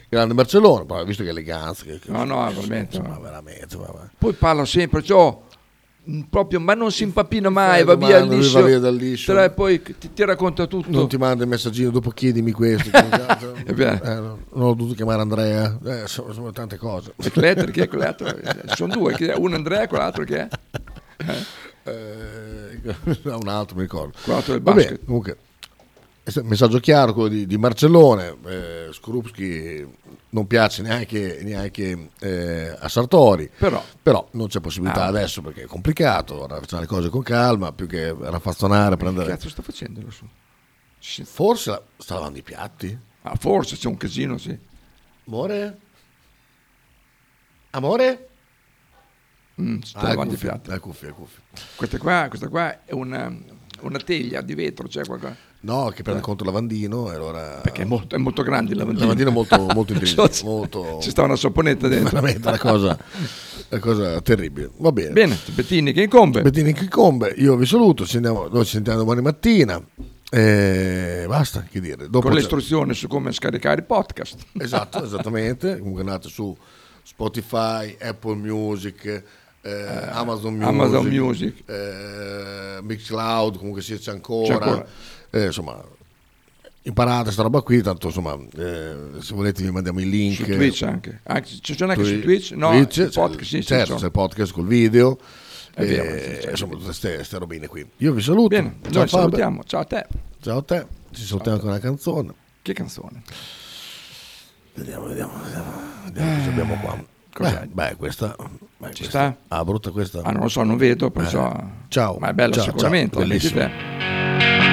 Grande Barcellona, poi, visto che eleganza. Che, che- No, no, veramente. Ma veramente, vabbè. Poi parla sempre, ciò, mm, proprio, ma non si impappina mai, va via domande, lui liscio. va via dal liscio. Tra- poi ti, ti racconta tutto. Non ti manda il messaggino dopo chiedimi questo. Eh, no, non ho dovuto chiamare Andrea. Eh, sono, sono tante cose. E quell'altro, chi è quell'altro? Sono due, uno Andrea e quell'altro che è? Eh, un altro mi ricordo. Quell'altro del basket. bene, comunque, messaggio chiaro quello di, di Marcellone. Eh, Skorupski non piace neanche, neanche eh, a Sartori, Però. non c'è possibilità Ah. adesso perché è complicato. Facciamo le cose con calma più che raffazzonare. Che Prendere... cazzo sta facendo adesso? Forse sta lavando i piatti. Ah, forse c'è un casino, sì. Amore? Amore? Mm, sta Ah, cuffie, fiato. le cuffie, le cuffie. Questa qua, questa qua è una, una teglia di vetro, c'è qualcosa. No, che prende conto il lavandino e allora... Perché è molto, è molto grande il Il lavandino. lavandino è molto, molto intelligente. Ci- molto... Ci sta una saponetta dentro. Veramente una cosa, una cosa terribile. Va bene. Bene, Bettini che incombe. Bettini che incombe. Io vi saluto, ci andiamo- noi ci sentiamo domani mattina. E basta, che dire. Dopo con istruzioni su come scaricare il podcast. Esatto, esattamente. Comunque andate su Spotify, Apple Music, eh, Amazon Music, Amazon Music. eh, Mixcloud, comunque sì, c'è ancora. C'è ancora. Eh, insomma, imparate sta roba qui, tanto insomma, eh, se volete vi mandiamo i link. Su Twitch anche. Anche- ci sono anche su Twi- Twitch? No, Twitch, il c'è- podcast, sì, certo, c'è il podcast col video. Eh, vero, sì, sì, insomma, tutte queste robine qui. Io vi saluto. Bene, Ciao, noi Fabio. salutiamo. Ciao a te. Ciao a te. Ci salutiamo con una canzone. Che canzone? Vediamo, vediamo, vediamo, vediamo cosa abbiamo qua. Cos'è? Beh, beh, questa. beh, questa- sta? Ah, brutta questa. Ah, non lo so, non vedo, Eh, perciò... Ciao. Ma è bella Ciao, sicuramente. ciao, te.